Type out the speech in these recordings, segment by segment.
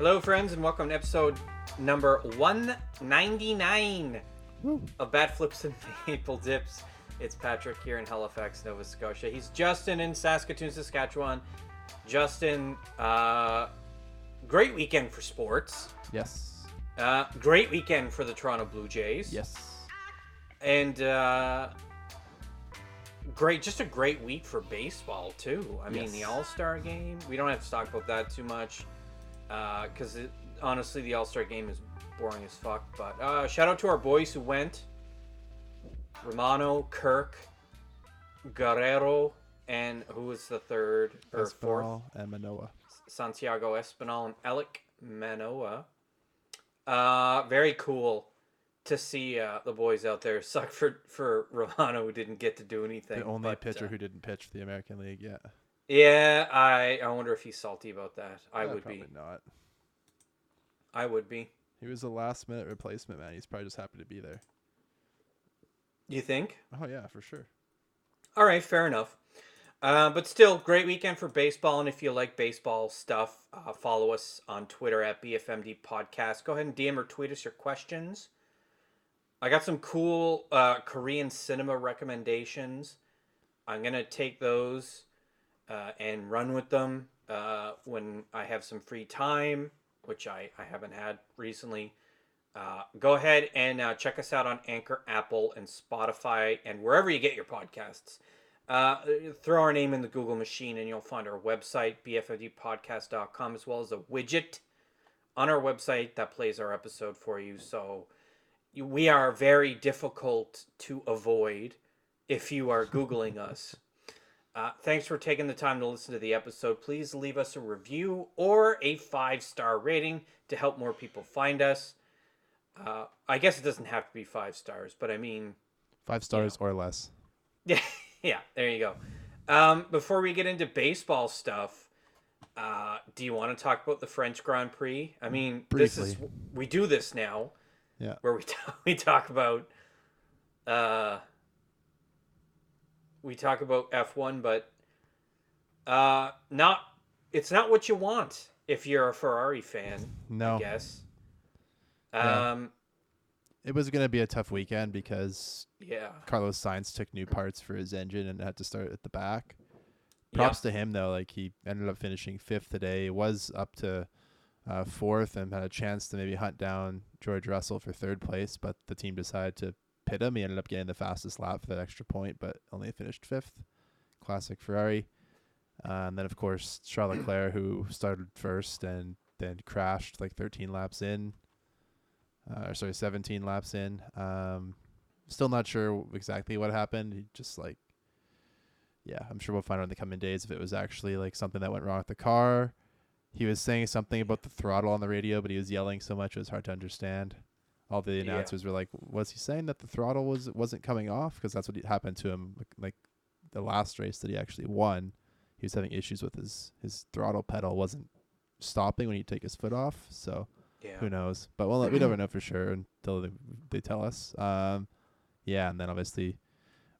Hello, friends, and welcome to episode number 199 of Bat Flips and Maple Dips. It's Patrick here in Halifax, Nova Scotia. He's Justin in Saskatoon, Saskatchewan. Justin, uh, great weekend for sports. Yes. Uh, great weekend for the Toronto Blue Jays. Yes. And uh, great, just a great week for baseball too. I mean, Yes. the All Star game. We don't have to talk about that too much because it honestly, the All Star game is boring as fuck. But uh, shout out to our boys who went: Romano, Kirk, Guerrero, and who was the third or fourth? Espinal and Manoah. Santiago Espinal and Alek Manoah. Uh, very cool to see uh, the boys out there. Suck for for Romano who didn't get to do anything. The only but, pitcher uh, who didn't pitch for the American League yet. Yeah, I I wonder if he's salty about that. I Uh, would probably be. not. I would be. He was a last minute replacement, man. He's probably just happy to be there. You think? Oh yeah, for sure. All right, fair enough. Uh, but still, great weekend for baseball. And if you like baseball stuff, uh, follow us on Twitter at BFMD Podcast. Go ahead and DM or tweet us your questions. I got some cool uh, Korean cinema recommendations. I'm going to take those uh, and run with them uh, when I have some free time, which I, I haven't had recently. Uh, go ahead and uh, check us out on Anchor, Apple, and Spotify, and wherever you get your podcasts. Uh, throw our name in the Google machine, and you'll find our website, bfmdpodcast.com, as well as a widget on our website that plays our episode for you. So we are very difficult to avoid if you are Googling us. Uh, thanks for taking the time to listen to the episode. Please leave us a review or a five star rating to help more people find us. Uh, I guess it doesn't have to be five stars, but I mean, Five stars or less. yeah, yeah. There you go. Um, before we get into baseball stuff, uh, do you want to talk about the French Grand Prix? I mean, this is we do this now, Yeah. where we talk, we talk about uh, we talk about F1, but uh, not it's not what you want if you're a Ferrari fan. No. I guess. Yeah. Um, It was gonna be a tough weekend because yeah. Carlos Sainz took new parts for his engine and had to start at the back. Yeah. Props to him though, like he ended up finishing fifth today. Was up to uh, fourth and had a chance to maybe hunt down George Russell for third place, but the team decided to him. He ended up getting the fastest lap for that extra point, but only finished fifth. Classic Ferrari. Uh, and then of course Charles Leclerc, who started first and then crashed like 13 laps in. Uh, or sorry, 17 laps in. Um, still not sure exactly what happened. He just like yeah, I'm sure we'll find out in the coming days if it was actually like something that went wrong with the car. He was saying something about the throttle on the radio, but he was yelling so much it was hard to understand. All the Yeah. announcers were like, "Was he saying that the throttle was wasn't coming off?" Because that's what happened to him. Like, like the last race that he actually won, he was having issues with his his throttle pedal wasn't stopping when he take his foot off. So Yeah. who knows? But well, we never know for sure until they, they tell us. Um, yeah, and then obviously,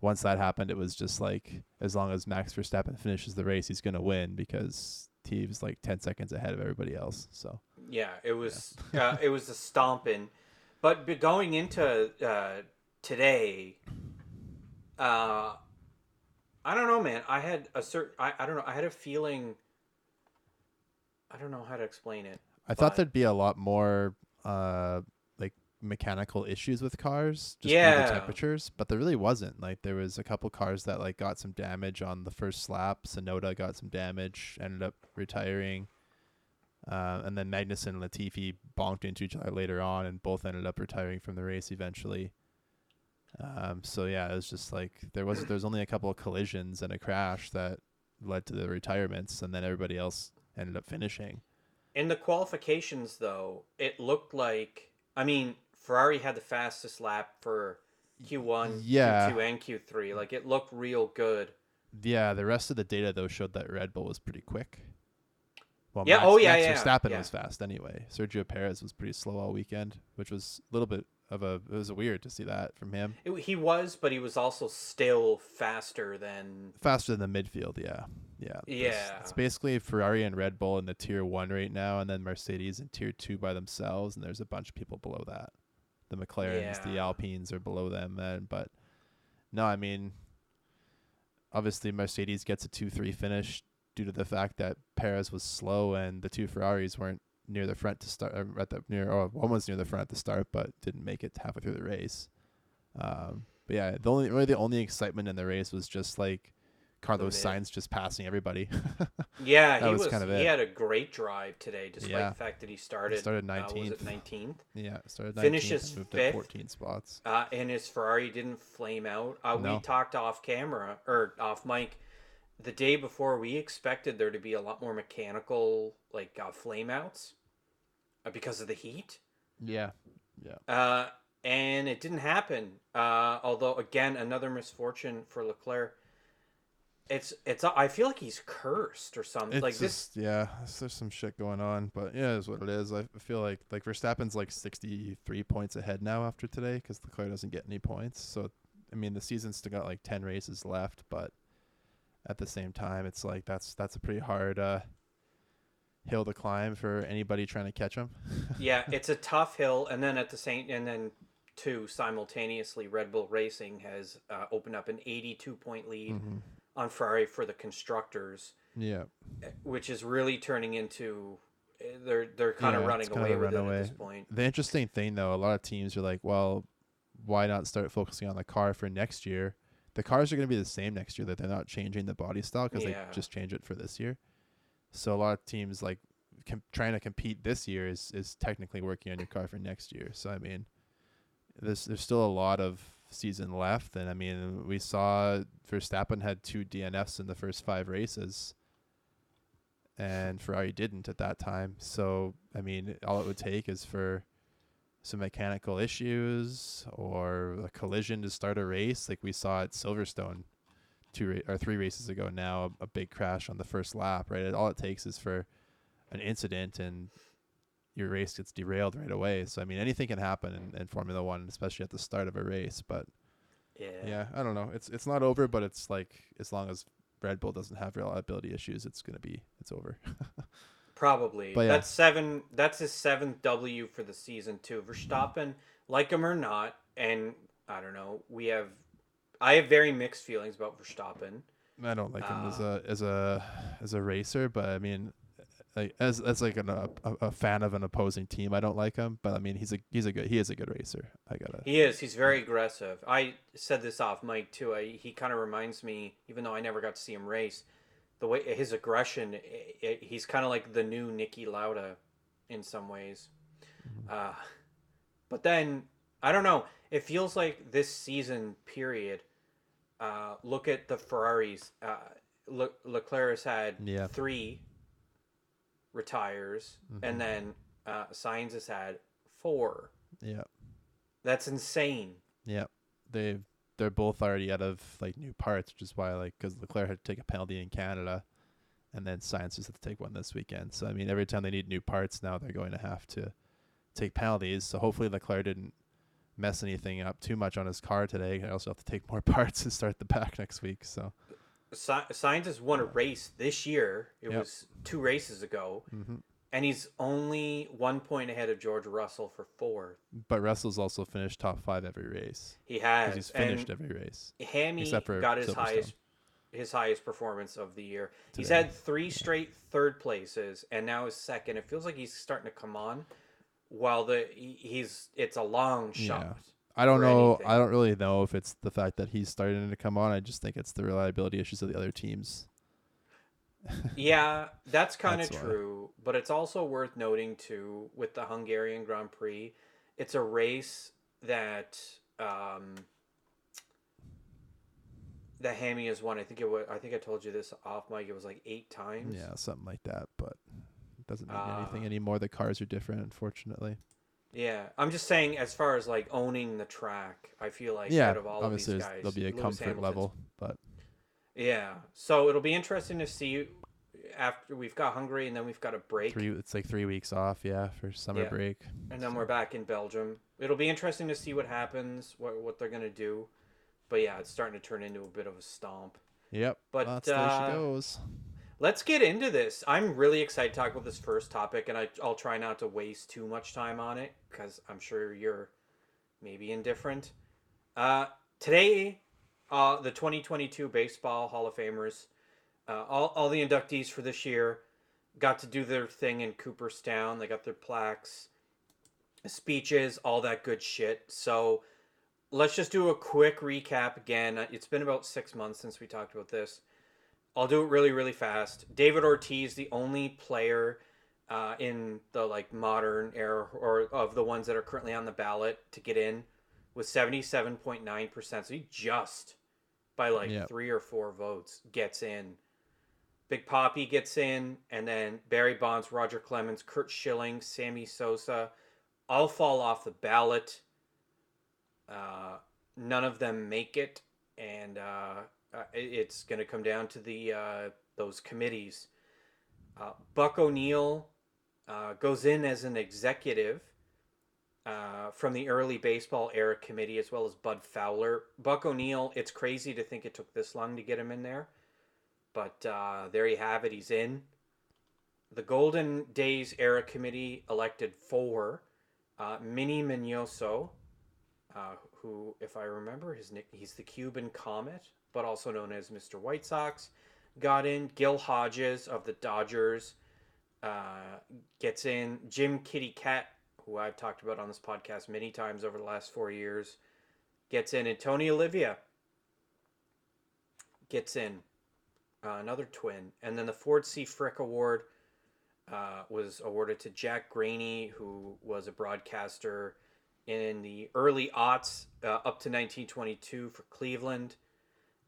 once that happened, it was just like as long as Max Verstappen finishes the race, he's gonna win because he was like ten seconds ahead of everybody else. So Yeah, it was uh, it was a stomping, but going into uh, today, uh, I don't know, man. I had a certain I, I don't know. I had a feeling. I don't know how to explain it. I thought there'd be a lot more uh like mechanical issues with cars just Yeah. to temperatures, but there really wasn't. Like there was a couple cars that like got some damage on the first slap. Tsunoda got some damage, ended up retiring. Uh, and then Magnussen and Latifi bonked into each other later on, and both ended up retiring from the race eventually. Um, so yeah, it was just like there was there was only a couple of collisions and a crash that led to the retirements, and then everybody else ended up finishing. In the qualifications, though, it looked like I mean Ferrari had the fastest lap for Q one, Yeah. Q two, and Q three. Like it looked real good. Yeah, the rest of the data though showed that Red Bull was pretty quick. Well, Yeah, Max, oh, yeah, Max yeah, Verstappen yeah. was fast anyway. Sergio Perez was pretty slow all weekend, which was a little bit of a. It was weird to see that from him. It, he was, but he was also still faster than Faster than the midfield, yeah. Yeah. Yeah. It's, basically Ferrari and Red Bull in the tier one right now, and then Mercedes in tier two by themselves, and there's a bunch of people below that. The McLarens, the Yeah. Alpines are below them, then. But no, I mean, obviously Mercedes gets a two-three finish due to the fact that Perez was slow and the two Ferraris weren't near the front to start. uh, At the near, oh, one was near the front at the start, but didn't make it halfway through the race. Um, but yeah, the only really the only excitement in the race was just like Carlos. Sainz just passing everybody. Yeah, he was was. kind of it. he had a great drive today, despite Yeah. the fact that he started. started uh, was 19th. it nineteenth? yeah, started 19th Finishes moved fifth. 14 spots. Uh, and his Ferrari didn't flame out. Uh, No. We talked off camera or off mic the day before. We expected there to be a lot more mechanical like uh, flame outs uh, because of the heat. Yeah, yeah, Uh, and it didn't happen. Uh, although again, another misfortune for Leclerc. It's it's. I feel like he's cursed or something. it's like this. just yeah. There's some shit going on, but yeah, it's what it is. I feel like like Verstappen's like 63 points ahead now after today because Leclerc doesn't get any points. So I mean, the season's still got like 10 races left, but at the same time, it's like that's that's a pretty hard uh hill to climb for anybody trying to catch him. yeah, it's a tough hill, and then at the same, and then two simultaneously, Red Bull Racing has uh, opened up an 82 point lead Mm-hmm. on Ferrari for the constructors, Yeah, which is really turning into eh, they're they're kind Yeah, of running away of with it at this point. The interesting thing, though, a lot of teams are like, well, why not start focusing on the car for next year? The cars are going to be the same next year. That they're not changing the body style because Yeah. they just change it for this year. So a lot of teams like com- trying to compete this year is is technically working on your car for next year. So I mean, there's there's still a lot of season left, and I mean, we saw Verstappen had two DNFs in the first five races and Ferrari didn't at that time. So I mean, all it would take is for some mechanical issues or a collision to start a race, like we saw at Silverstone two ra- or three races ago. Now a, a big crash on the first lap, right? All it takes is for an incident and your race gets derailed right away. So I mean, anything can happen in, in Formula One, especially at the start of a race. But Yeah. yeah, I don't know. It's it's not over, but it's like as long as Red Bull doesn't have reliability issues, it's gonna be it's over. Probably. But yeah. That's seven. That's his seventh W for the season too. Verstappen, like him or not, and I don't know. We have, I have very mixed feelings about Verstappen. I don't like him as Ah. a as a as a racer, but I mean, like as as like an, a a fan of an opposing team, I don't like him. But I mean, he's a he's a good he is a good racer. I gotta. He is. He's very aggressive. I said this off mic too. I, he kind of reminds me, even though I never got to see him race, the way his aggression. i i he's kind of like the new Niki Lauda, in some ways. Uh, but then I don't know. It feels like this season period. Uh, look at the Ferraris. Uh, Le- Leclerc has had Yeah. three retires, Mhm. and then uh, Sainz has had four. Yeah, That's insane. yeah. They they're both already out of like new parts, which is why like because Leclerc had to take a penalty in Canada, and then Sainz just had to take one this weekend. So I mean, every time they need new parts now, they're going to have to take penalties. So hopefully Leclerc didn't mess anything up too much on his car today. I also have to take more parts to start the pack next week. So. Sci- Sainz has won a race this year. It Yep. was two races ago, hmm and he's only one point ahead of George Russell for fourth. But Russell's also finished top five every race He has. he's finished and every race. Hammy got his highest his highest performance of the year. He's had three straight third places, and now is second. It feels like he's starting to come on. While the he's it's a long shot. Yeah. I don't know. anything. I don't really know if it's the fact that he's starting to come on. I just think it's the reliability issues of the other teams. Yeah, that's kind of That's why. true. But it's also worth noting too with the Hungarian Grand Prix, it's a race that um, the Hammy has won. I think it was. I think I told you this off mic. It was like eight times. Yeah, something like that. But it doesn't mean Uh, anything anymore. The cars are different, unfortunately. Yeah, I'm just saying, as far as like owning the track, I feel like yeah, out of all obviously of these guys, there'll be a Lewis comfort Hamilton's- level, but Yeah, so it'll be interesting to see after we've got Hungary and then we've got a break. three. It's like three weeks off. Yeah, for summer Yeah. break. and then we're back in Belgium. It'll be interesting to see what happens, what what they're gonna do. But yeah, it's starting to turn into a bit of a stomp. Yep. But, way uh, she goes. Let's get into this. I'm really excited to talk about this first topic, and I, I'll try not to waste too much time on it because I'm sure you're maybe indifferent. Uh, today, uh, the 2022 Baseball Hall of Famers, uh, all, all the inductees for this year, got to do their thing in Cooperstown. They got their plaques, speeches, all that good shit. So let's just do a quick recap again. It's been about six months since we talked about this. I'll do it really, really fast. David Ortiz, the only player uh, in the like modern era or of the ones that are currently on the ballot to get in, with seventy seven point nine percent. So he just by like Yep. three or four votes gets in. Big Poppy gets in, and then Barry Bonds, Roger Clemens, Curt Schilling, Sammy Sosa, all fall off the ballot. Uh, none of them make it, and uh, uh, it's going to come down to the uh, those committees. Uh, Buck O'Neil uh, goes in as an executive uh, from the early baseball era committee, as well as Bud Fowler. Buck O'Neil, it's crazy to think it took this long to get him in there, but uh, there you have it. He's in. The Golden Days era committee elected four. Uh, Minnie Miñoso, uh, who, if I remember his nick, he's the Cuban Comet, but also known as Mr. White Sox, got in. Gil Hodges of the Dodgers uh, gets in. Jim Kitty Kaat, who I've talked about on this podcast many times over the last four years, gets in. And Tony Oliva gets in. Uh, another twin. And then the Ford C. Frick Award uh, was awarded to Jack Graney, who was a broadcaster in the early aughts uh, up to 1922 for Cleveland.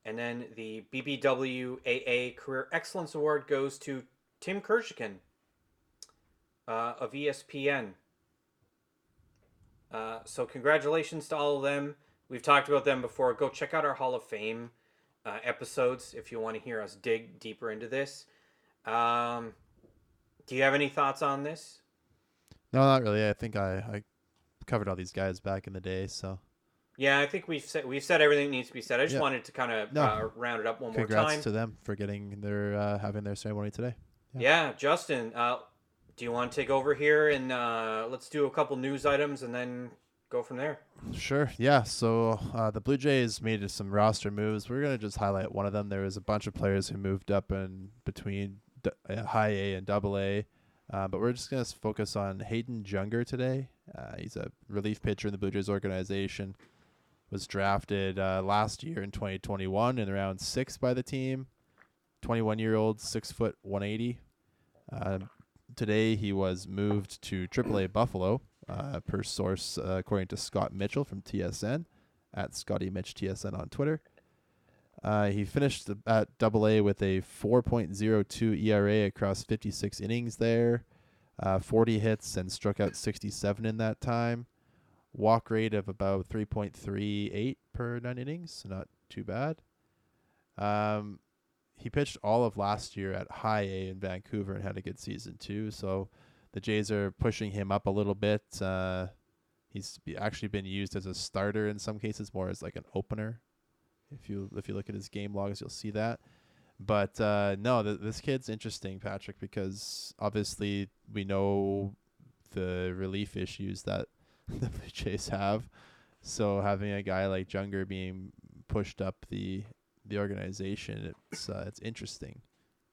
And then the BBWAA Career Excellence Award goes to Tim Kurkjian uh, of ESPN. Uh, so, congratulations to all of them. We've talked about them before. Go check out our Hall of Fame uh, episodes if you want to hear us dig deeper into this. Um, do you have any thoughts on this? No, not really. I think I, I covered all these guys back in the day. So Yeah, I think we've said we've said everything that needs to be said. I just Yeah. wanted to kind of No. uh, round it up one more congrats time. to them for getting their uh, having their ceremony today. Yeah, Justin, uh, do you want to take over here and uh, let's do a couple news items and then go from there? Sure. Yeah. So uh, the Blue Jays made some roster moves. We're gonna just highlight one of them. There was a bunch of players who moved up in between d- uh, high A and double A, uh, but we're just gonna focus on Hayden Juenger today. Uh, he's a relief pitcher in the Blue Jays organization. Was drafted uh, last year in 2021 in round six by the team. 21 year old, six foot 180. Today he was moved to AAA Buffalo, uh, per source uh, according to Scott Mitchell from TSN at Scotty Mitch TSN on Twitter. Uh, he finished at Double A with a 4.02 ERA across 56 innings there, uh, 40 hits and struck out 67 in that time. Walk rate of about 3.38 per nine innings, so not too bad. Um, he pitched all of last year at High A in Vancouver and had a good season too. So the Jays are pushing him up a little bit. Uh, he's actually been used as a starter in some cases, more as like an opener. If you if you look at his game logs, you'll see that. But uh, no, th- this kid's interesting, Patrick, because obviously we know the relief issues that the Blue Jays have. So having a guy like Juenger being pushed up the the organization, it's uh, it's interesting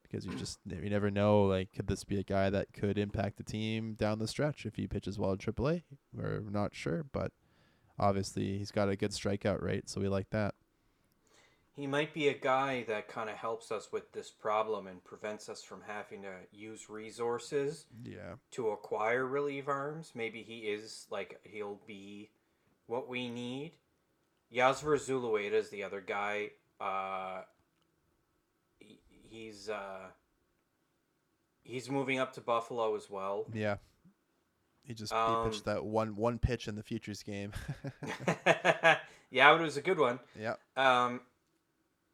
because you just you never know. Like, could this be a guy that could impact the team down the stretch if he pitches well at AAA? We're not sure, but obviously he's got a good strikeout rate, so we like that. He might be a guy that kind of helps us with this problem and prevents us from having to use resources Yeah, to acquire relief arms. Maybe he is like he'll be what we need. Yosver Zulueta is the other guy. Uh, he, he's uh, he's moving up to Buffalo as well. yeah. He just he Um, pitched that one one pitch in the futures game. yeah, but it was a good one. yeah, Um,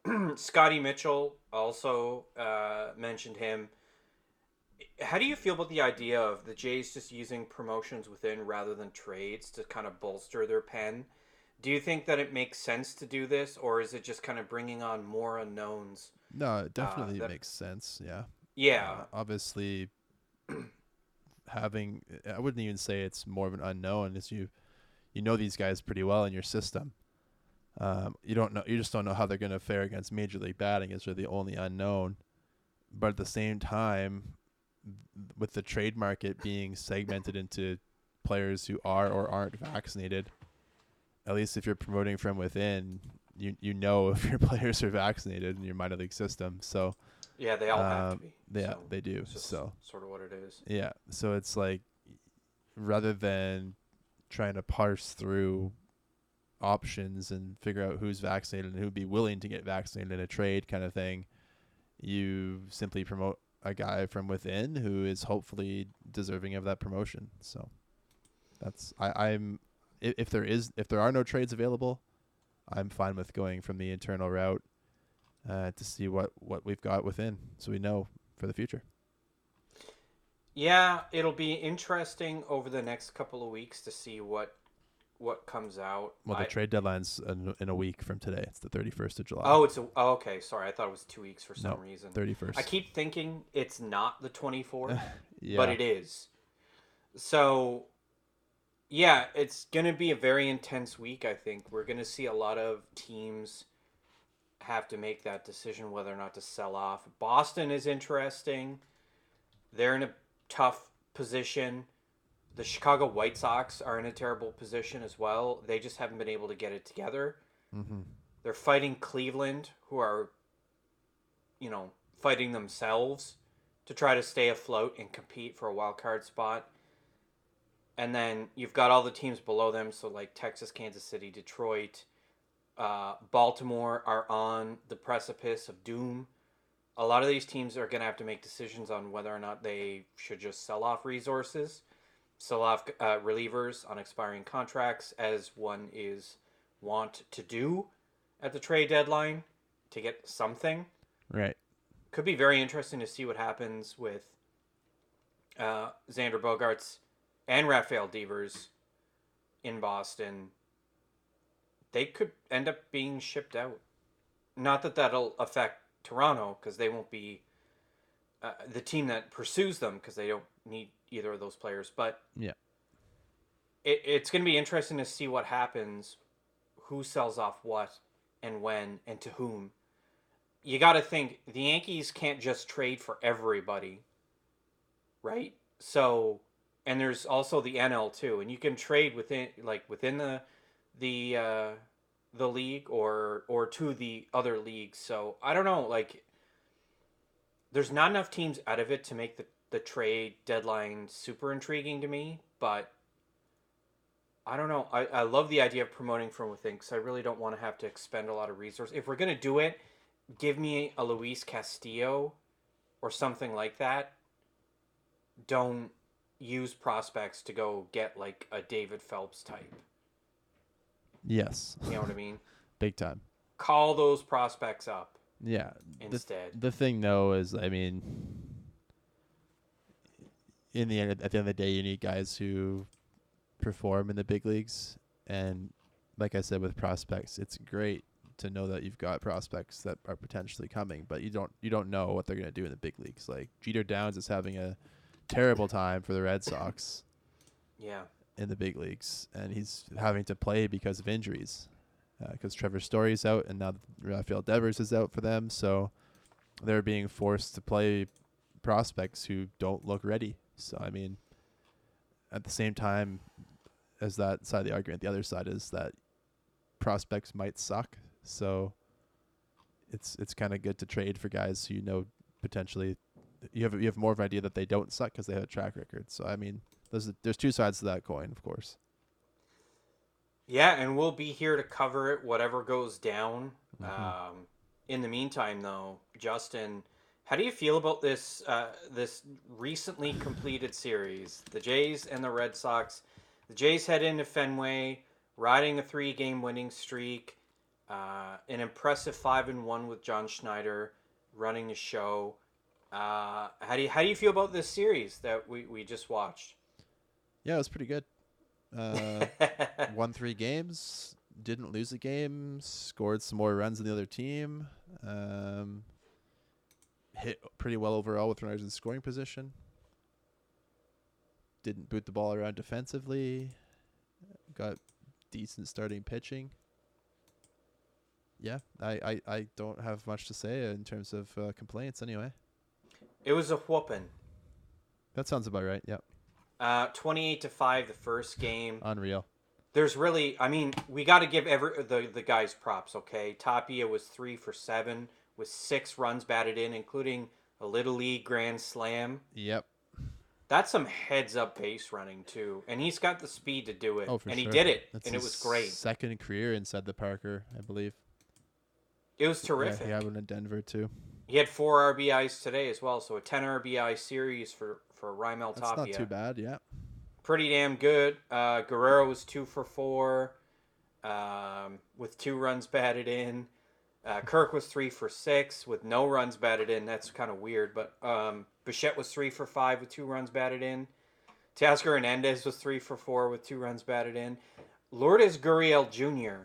Scotty Mitchell also uh, mentioned him. How do you feel about the idea of the Jays just using promotions within rather than trades to kind of bolster their pen? Do you think that it makes sense to do this, or is it just kind of bringing on more unknowns? No, it definitely that- makes sense. Yeah. Yeah, Uh, obviously, having I wouldn't even say it's more of an unknown. Is you you know these guys pretty well in your system. Um, you don't know. You just don't know how they're going to fare against major league batting. Is really the only unknown. But at the same time, with the trade market being segmented into players who are or aren't vaccinated, at least if you're promoting from within, you you know if your players are vaccinated in your minor league system. So yeah, they all have to um, be. yeah, so they do. So sort of what it is. yeah, so it's like rather than trying to parse through options and figure out who's vaccinated and who'd be willing to get vaccinated in a trade kind of thing, you simply promote a guy from within who is hopefully deserving of that promotion. So that's I, I'm i- if there is if there are no trades available, I'm fine with going from the internal route uh, to see what what we've got within, so we know for the future. Yeah, it'll be interesting over the next couple of weeks to see what what comes out. Well, the I- trade deadline's in, in a week from today. It's the 31st of July. oh, it's a, oh, okay. Sorry, I thought it was two weeks for some No, reason. 31st. I keep thinking it's not the twenty fourth. yeah. but it is. So, yeah, it's going to be a very intense week, I think. We're going to see a lot of teams have to make that decision whether or not to sell off. Boston is interesting. They're in a tough position. The Chicago White Sox are in a terrible position as well. They just haven't been able to get it together. hmm They're fighting Cleveland, who are, you know, fighting themselves to try to stay afloat and compete for a wild card spot. And then you've got all the teams below them, so like Texas, Kansas City, Detroit, uh, Baltimore are on the precipice of doom. A lot of these teams are going to have to make decisions on whether or not they should just sell off resources, sell off uh, relievers on expiring contracts, as one is want to do at the trade deadline to get something. Right. Could be very interesting to see what happens with uh, Xander Bogaerts and Rafael Devers in Boston. They could end up being shipped out. Not that that'll affect Toronto because they won't be uh, the team that pursues them because they don't need either of those players. But Yeah. it, it's going to be interesting to see what happens, who sells off what, and when, and to whom. You got to think the Yankees can't just trade for everybody, right? So, and there's also the NL too, and you can trade within like within the the uh, the league or or to the other leagues. So I don't know, like there's not enough teams out of it to make the the trade deadline super intriguing to me, but I don't know. I, I love the idea of promoting from within because I really don't want to have to expend a lot of resources. If we're gonna do it, give me a Luis Castillo or something like that. Don't use prospects to go get like a David Phelps type. Yes. You know what I mean? Big time. Call those prospects up Yeah. The, instead. the thing though is, I mean, in the end, at the end of the day, you need guys who perform in the big leagues, and like I said with prospects, it's great to know that you've got prospects that are potentially coming, but you don't you don't know what they're gonna do in the big leagues. Like Jeter Downs is having a terrible time for the Red Sox yeah. in the big leagues, and he's having to play because of injuries. Uh, because Trevor Story's out, and now Rafael Devers is out for them, so they're being forced to play prospects who don't look ready. So I mean, at the same time as that side of the argument, the other side is that prospects might suck. So it's it's kind of good to trade for guys who you know potentially you have you have more of an idea that they don't suck because they have a track record. So I mean, there's there's two sides to that coin, of course. Yeah, and we'll be here to cover it, whatever goes down. Mhm. Um, in the meantime, though, Justin, how do you feel about this uh, this recently completed series? The Jays and the Red Sox. The Jays head into Fenway, riding a three game winning streak. Uh, an impressive five and one with John Schneider running the show. Uh, how do you how do you feel about this series that we, we just watched? Yeah, it was pretty good. Uh, won three games. didn't lose a game, scored some more runs than the other team. Um, hit pretty well overall with runners in scoring position. Didn't boot the ball around defensively. Got decent starting pitching. Yeah, I, I, I don't have much to say in terms of uh, complaints anyway. It was a whooping. That sounds about right. Yep. Uh, 28 to 5 the first game. Unreal. There's really, I mean, we got to give every the, the guys props, okay? Tapia was 3 for 7 with 6 runs batted in, including a Little League Grand Slam. Yep. That's some heads up base running, too. And he's got the speed to do it. Oh, for and sure. he did it, That's and it was great. Second career inside the Parker, I believe. It was terrific. Yeah, he had one in Denver too. He had four RBIs today as well, so a 10 RBI series for for Raimel That's Tapia. not too bad. Yeah. Pretty damn good. Uh, Guerrero was two for four, um, with two runs batted in. Uh, Kirk was three for six with no runs batted in. That's kind of weird, but um, Bichette was three for five with two runs batted in. Teoscar Hernandez was three for four with two runs batted in. Lourdes Gurriel Jr.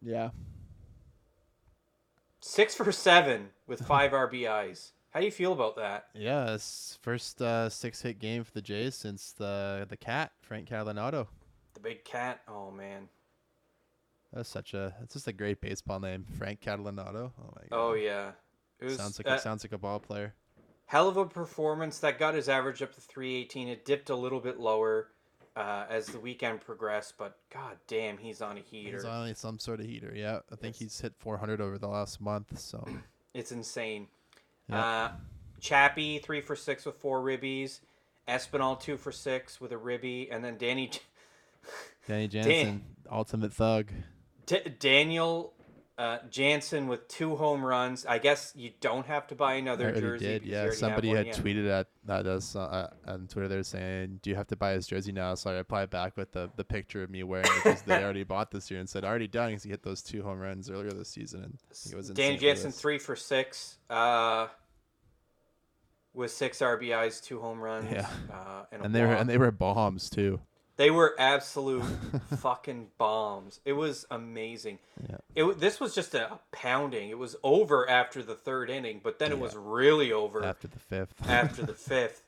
Yeah. Six for seven with five RBIs. How do you feel about that? Yeah. First uh, six hit game for the Jays since the the cat Frank Catalanotto. The big cat. Oh man. That's such a. It's just a great baseball name, Frank Catalanotto. Oh my god. Oh yeah. It was sounds like uh, sounds like a ball player. hell of a performance that got his average up to 318. It dipped a little bit lower uh, as the weekend progressed, but god damn, he's on a heater. He's on some sort of heater. Yeah, I think he's hit 400 over the last month. So It's insane. Yeah. Uh, Chappie three for six with four ribbies. Espinal two for six with a ribby, and then Danny Danny Jansen, ultimate thug. D- Daniel uh, Jansen with two home runs. I guess you don't have to buy another jersey. did. Yeah, somebody had tweeted at at us uh, on Twitter. They're saying, "Do you have to buy his jersey now?" So I replied back with the, the picture of me wearing it because they already bought this year and said, "Already done." Because he hit those two home runs earlier this season, and it was in Danny Jansen three for six. Uh, with six RBIs, two home runs. Yeah. Uh, and, a and they were and they were bombs too. They were absolute fucking bombs. It was amazing. Yeah. It this was just a pounding. It was over after the third inning, but then it was really over After the fifth. after the fifth.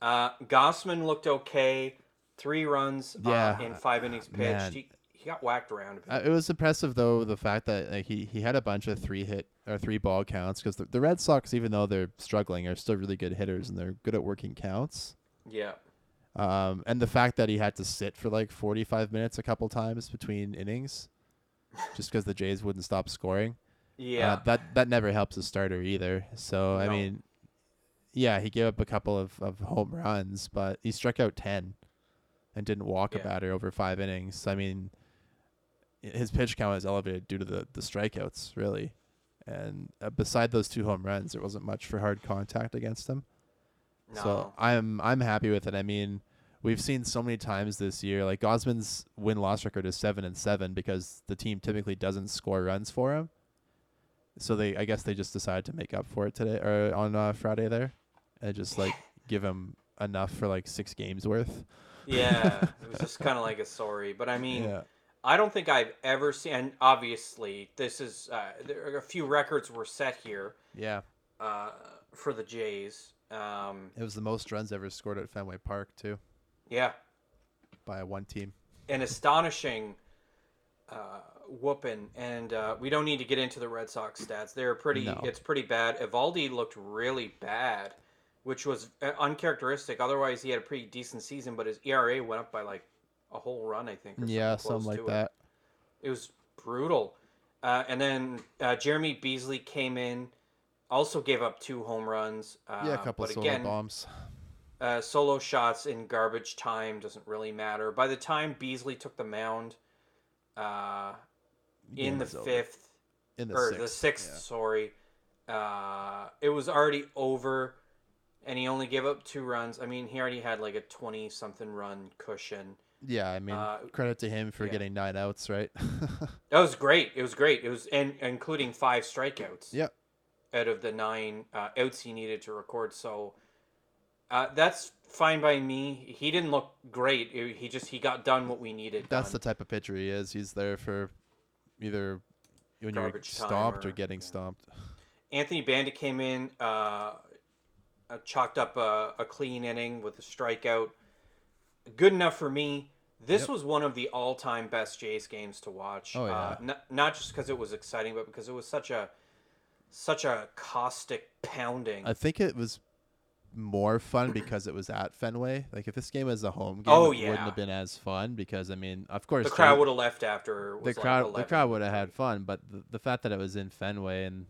Uh, Gausman looked okay. Three runs Yeah, uh, in five innings pitched. He, he got whacked around a bit. Uh, it was impressive though the fact that like, he he had a bunch of three hit or three ball counts because the, the Red Sox even though they're struggling are still really good hitters and they're good at working counts. yeah. Um, and the fact that he had to sit for like 45 minutes a couple times between innings, just because the Jays wouldn't stop scoring. Yeah. Uh, that that never helps a starter either. So I mean, yeah, he gave up a couple of, of home runs, but he struck out 10 and didn't walk Yeah. a batter over five innings. I mean, his pitch count is elevated due to the the strikeouts, really. And uh, beside those two home runs, there wasn't much for hard contact against him. No. So I'm I'm happy with it. I mean, we've seen so many times this year, like Gausman's win loss record is seven and seven because the team typically doesn't score runs for him. So they, I guess they just decided to make up for it today or on uh, Friday there, and just like give him enough for like six games worth. yeah. It was just kind of like a sorry. But I mean, Yeah, I don't think I've ever seen. And obviously, this is uh, there are a few records were set here yeah. uh, for the Jays. Um, It was the most runs ever scored at Fenway Park too yeah, by a one team. an astonishing uh, whooping. And uh, we don't need to get into the Red Sox stats. They're pretty. No. It's pretty bad. Eovaldi looked really bad, which was uh, uncharacteristic. Otherwise, he had a pretty decent season, but his ERA went up by like a whole run, I think. or Yeah, something something like to it. that. It was brutal. Uh, and then uh, Jeremy Beasley came in, also gave up two home runs. Uh, yeah, a couple but solo again, bombs. uh, solo shots in garbage time doesn't really matter. By the time Beasley took the mound, uh, in the over. fifth in the or sixth, the sixth, yeah. sorry, uh, it was already over, and he only gave up two runs. I mean, he already had like a twenty-something run cushion. Yeah, I mean, Uh, credit to him for yeah. getting nine outs, right? That was great. It was great. It was and including five strikeouts. Yep. Out of the nine uh, outs he needed to record, so Uh, that's fine by me. He didn't look great. It- he just he got done what we needed. That's the type of pitcher he is. He's there for either when you're stomped or, or- getting yeah. stomped. Anthony Banda came in, uh, uh, chalked up a, a clean inning with a strikeout. Good enough for me. This Yep. was one of the all-time best Jays games to watch. Oh, uh, yeah. not, not just because it was exciting, but because it was such a such a caustic pounding. I think it was more fun because it was at Fenway. Like if this game was a home game, Oh, it yeah. wouldn't have been as fun because I mean, of course, the crowd would have left after. The like crowd the crowd would have had fun, but the, the fact that it was in Fenway and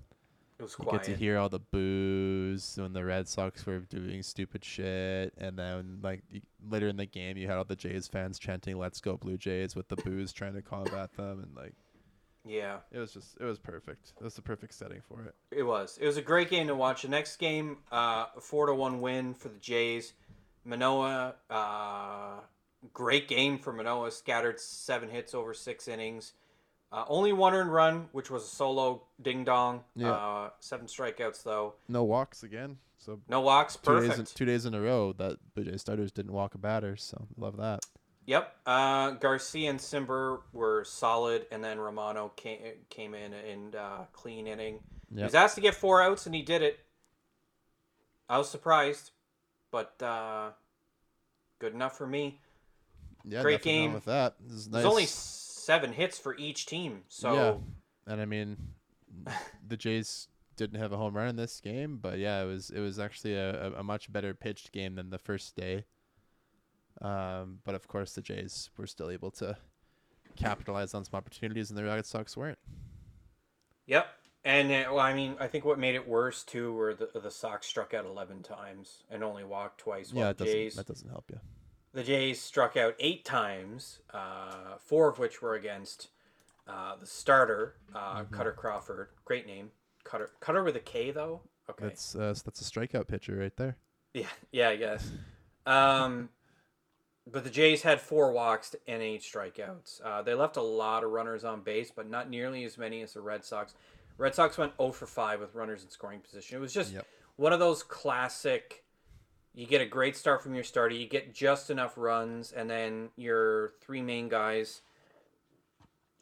It was you quiet. get to hear all the boos when the Red Sox were doing stupid shit, and then like later in the game, you had all the Jays fans chanting "Let's go Blue Jays" with the boos trying to combat them, and like Yeah, it was just it was perfect. It was the perfect setting for it. it was. It was a great game to watch. The next game, uh, a four to one win for the Jays. Manoah, uh, great game for Manoah. Scattered seven hits over six innings. Uh, only one earned run, which was a solo ding dong. Yeah. Uh, seven strikeouts though. No walks again, so No walks. two days in, Perfect. two days in a row that Blue Jays starters didn't walk a batter. So love that. Yep. Uh, Garcia and Cimber were solid, and then Romano came came in and uh, clean inning. He was asked to get four outs, and he did it. I was surprised, but uh, good enough for me. Yeah, Great game. with that. Nice. There's only seven hits for each team, so Yeah. And I mean, the Jays didn't have a home run in this game, but yeah, it was it was actually a, a much better pitched game than the first day. Um, but of course, the Jays were still able to capitalize on some opportunities, and the Red Sox weren't. yep. And uh, well, I mean, I think what made it worse too were the the Sox struck out eleven times and only walked twice. While yeah, the it doesn't, Jays that doesn't help you. The Jays struck out eight times, uh, four of which were against uh, the starter, uh, Mm-hmm. Kutter Crawford. Great name, Cutter. Cutter with a K though. Okay. That's uh, that's a strikeout pitcher right there. Yeah, yeah, I guess. Um, but the Jays had four walks and eight strikeouts. Uh, they left a lot of runners on base, but not nearly as many as the Red Sox. Red Sox went 0 for 5 with runners in scoring position. It was just Yep. one of those classic. You get a great start from your starter, you get just enough runs, and then your three main guys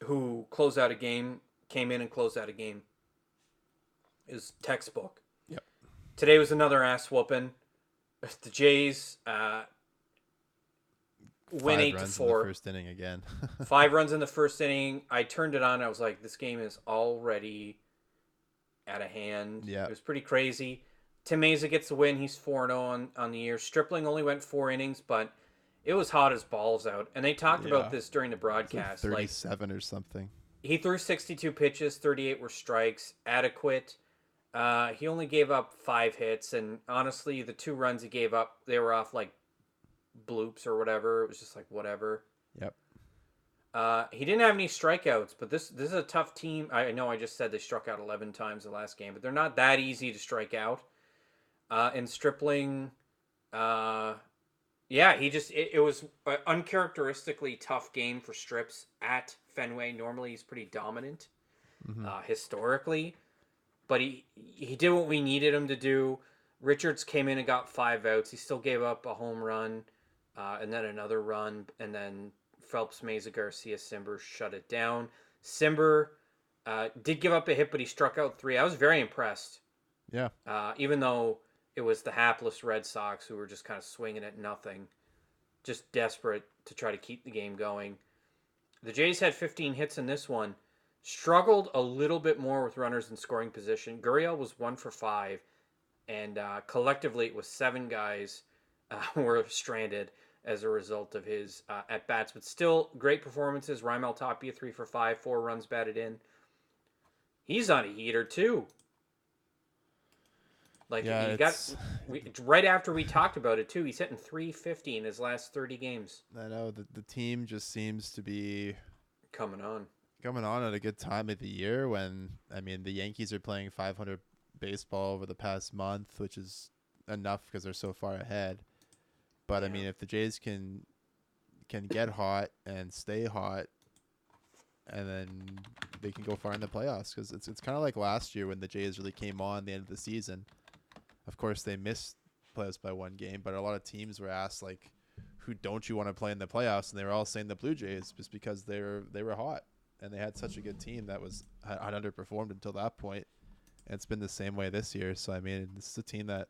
who close out a game came in and closed out a game. Is textbook. Yep. Today was another ass whooping. The Jays uh, win eight to runs in the four. first inning again. Five runs in the first inning. I turned it on. I was like, this game is already out of hand. Yeah. It was pretty crazy. Tim Mayza gets the win. He's 4 0 on, on the year. Stripling only went four innings, but it was hot as balls out. And they talked Yeah. about this during the like broadcast. Like, Thirty-seven or something. he threw 62 pitches, 38 were strikes, adequate. Uh, he only gave up five hits, and honestly, the two runs he gave up, they were off like bloops or whatever. It was just like whatever. Yep. Uh, he didn't have any strikeouts, but this this is a tough team. I know I just said they struck out 11 times the last game, but they're not that easy to strike out. Uh, and Stripling, uh, yeah, he just it, it was an uncharacteristically tough game for Strips at Fenway. Normally, he's pretty dominant Mhm. uh, historically, but he he did what we needed him to do. Richards came in and got five outs. He still gave up a home run, uh, and then another run, and then Phelps, Mayza, Garcia, Cimber shut it down. Cimber uh, did give up a hit, but he struck out three. I was very impressed, Yeah. uh, even though it was the hapless Red Sox who were just kind of swinging at nothing, just desperate to try to keep the game going. The Jays had 15 hits in this one struggled a little bit more with runners in scoring position. Gurriel was one for five, and uh, collectively it was seven guys uh, were stranded as a result of his uh, at bats. But still, great performances. Raimel Tapia three for five, four runs batted in. He's on a heater too. Like Yeah, he got we, right after we talked about it too. He's hitting 350 in his last 30 games. I know the the team just seems to be Coming on. coming on at a good time of the year when I mean the Yankees are playing 500 baseball over the past month, which is enough because they're so far ahead. But I mean, if the Jays can can get hot and stay hot, and then they can go far in the playoffs because it's it's kind of like last year when the Jays really came on the end of the season. Of course, they missed playoffs by one game, but a lot of teams were asked like, who don't you want to play in the playoffs? And they were all saying the Blue Jays just because they were they were hot and they had such a good team that was had underperformed until that point. And it's been the same way this year. So I mean, this is a team that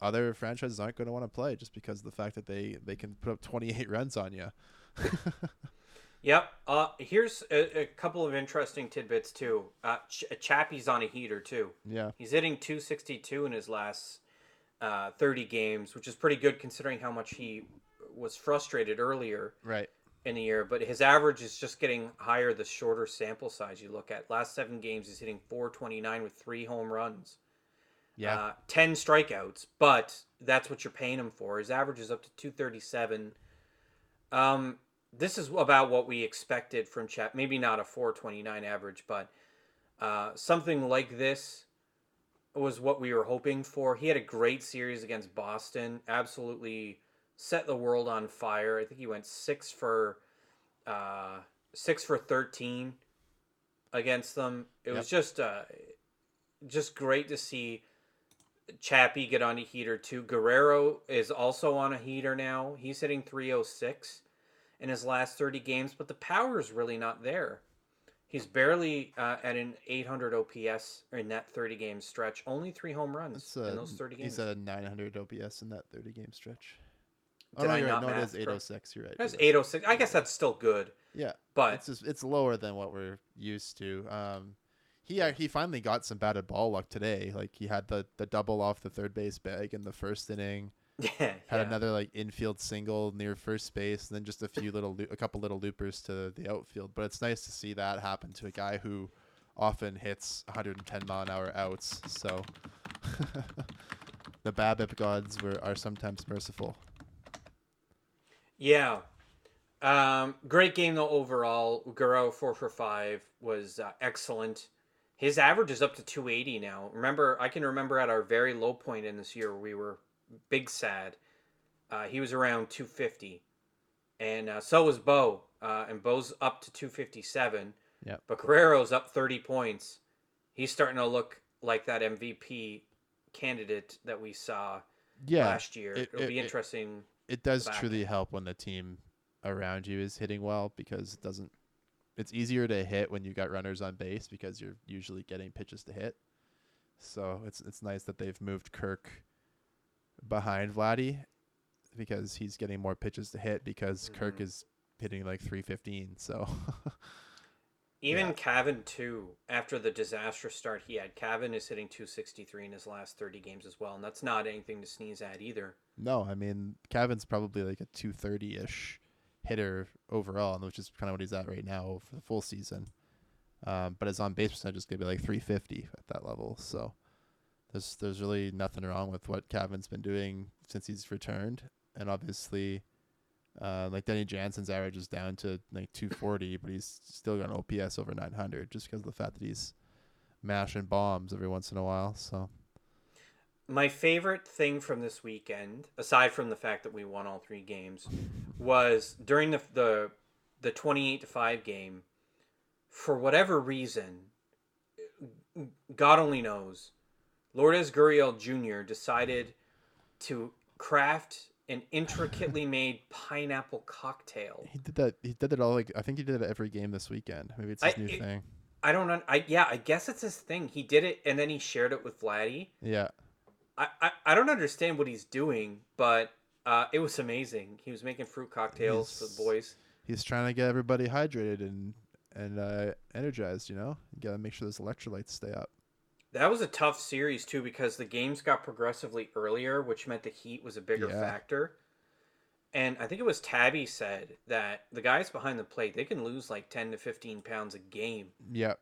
other franchises aren't going to want to play just because of the fact that they they can put up 28 runs on you. Yep. Uh, here's a, a couple of interesting tidbits too. Uh, Ch- Chappie's on a heater too. yeah. He's hitting 262 in his last uh, 30 games, which is pretty good considering how much he was frustrated earlier Right. in the year. But his average is just getting higher the shorter sample size you look at. Last seven games, he's hitting 429 with three home runs. Yeah. Uh, 10 strikeouts, but that's what you're paying him for. His average is up to 237. Um, this is about what we expected from Chap. Maybe not a 429 average, but uh, something like this was what we were hoping for. He had a great series against Boston. Absolutely set the world on fire. I think he went six for uh, six for 13 against them. It was just uh, just great to see Chappie get on a heater too. Guerrero is also on a heater now. He's hitting 306 in his last 30 games, but the power is really not there. He's barely uh, at an 800 OPS in that 30 game stretch. Only three home runs It's, uh, in those 30 games. He's at a 900 OPS in that 30 game stretch. Oh, Did no, I you're right. no, it is correct? 806. You're right. That's you're 806. I guess that's still good, Yeah. but it's just it's lower than what we're used to. Um, he he finally got some batted ball luck today. Like he had the the double off the third base bag in the first inning. yeah, Had yeah. another like infield single near first base, and then just a few little a couple little loopers to the outfield. But it's nice to see that happen to a guy who often hits 110 mile an hour outs. So the BABIP gods were are sometimes merciful. Yeah. Um, great game though overall. Guerrero four for five was uh, excellent. His average is up to 280 now. Remember, I can remember at our very low point in this year, we were big sad. Uh, he was around 250, and uh, so was Bo. Uh, and Bo's up to 257. Yep. But Guerrero's up 30 points. He's starting to look like that MVP candidate that we saw Yeah, last year. it- It'll it- be it- interesting. it does back. truly help when the team around you is hitting well because it doesn't it's easier to hit when you got runners on base because you're usually getting pitches to hit. So it's it's nice that they've moved Kirk behind Vladdy because he's getting more pitches to hit because Kirk Mhm. is hitting like 315. So Even Yeah. Cavan too. After the disastrous start he had, Cavan is hitting 263 in his last 30 games as well, and that's not anything to sneeze at either. no, I mean Cavan's probably like a 230ish hitter overall, which is kind of what he's at right now for the full season. Um, but his on base percentage is gonna be like 350 at that level. So there's there's really nothing wrong with what Cavan's been doing since he's returned, and obviously. Uh, like Danny Jansen's average is down to like 240, but he's still got an OPS over 900 just because of the fact that he's mashing bombs every once in a while. So My favorite thing from this weekend, aside from the fact that we won all three games, was during the the the 28 to 5 game for whatever reason God only knows Lourdes Gurriel Jr. decided to craft an intricately made pineapple cocktail. he did that. He did it all. Like I think he did it every game this weekend. Maybe it's his I- new it- thing. I don't know. I yeah, I guess it's his thing. He did it and then he shared it with Vladdy. Yeah. I, I, I don't understand what he's doing, but uh, it was amazing. He was making fruit cocktails for the boys. he's trying to get everybody hydrated and and uh, energized. You know, you gotta make sure those electrolytes stay up. That was a tough series too because the games got progressively earlier, which meant the heat was a bigger Yeah. factor. And I think it was Tabby said that the guys behind the plate they can lose like ten to fifteen pounds a game. Yep,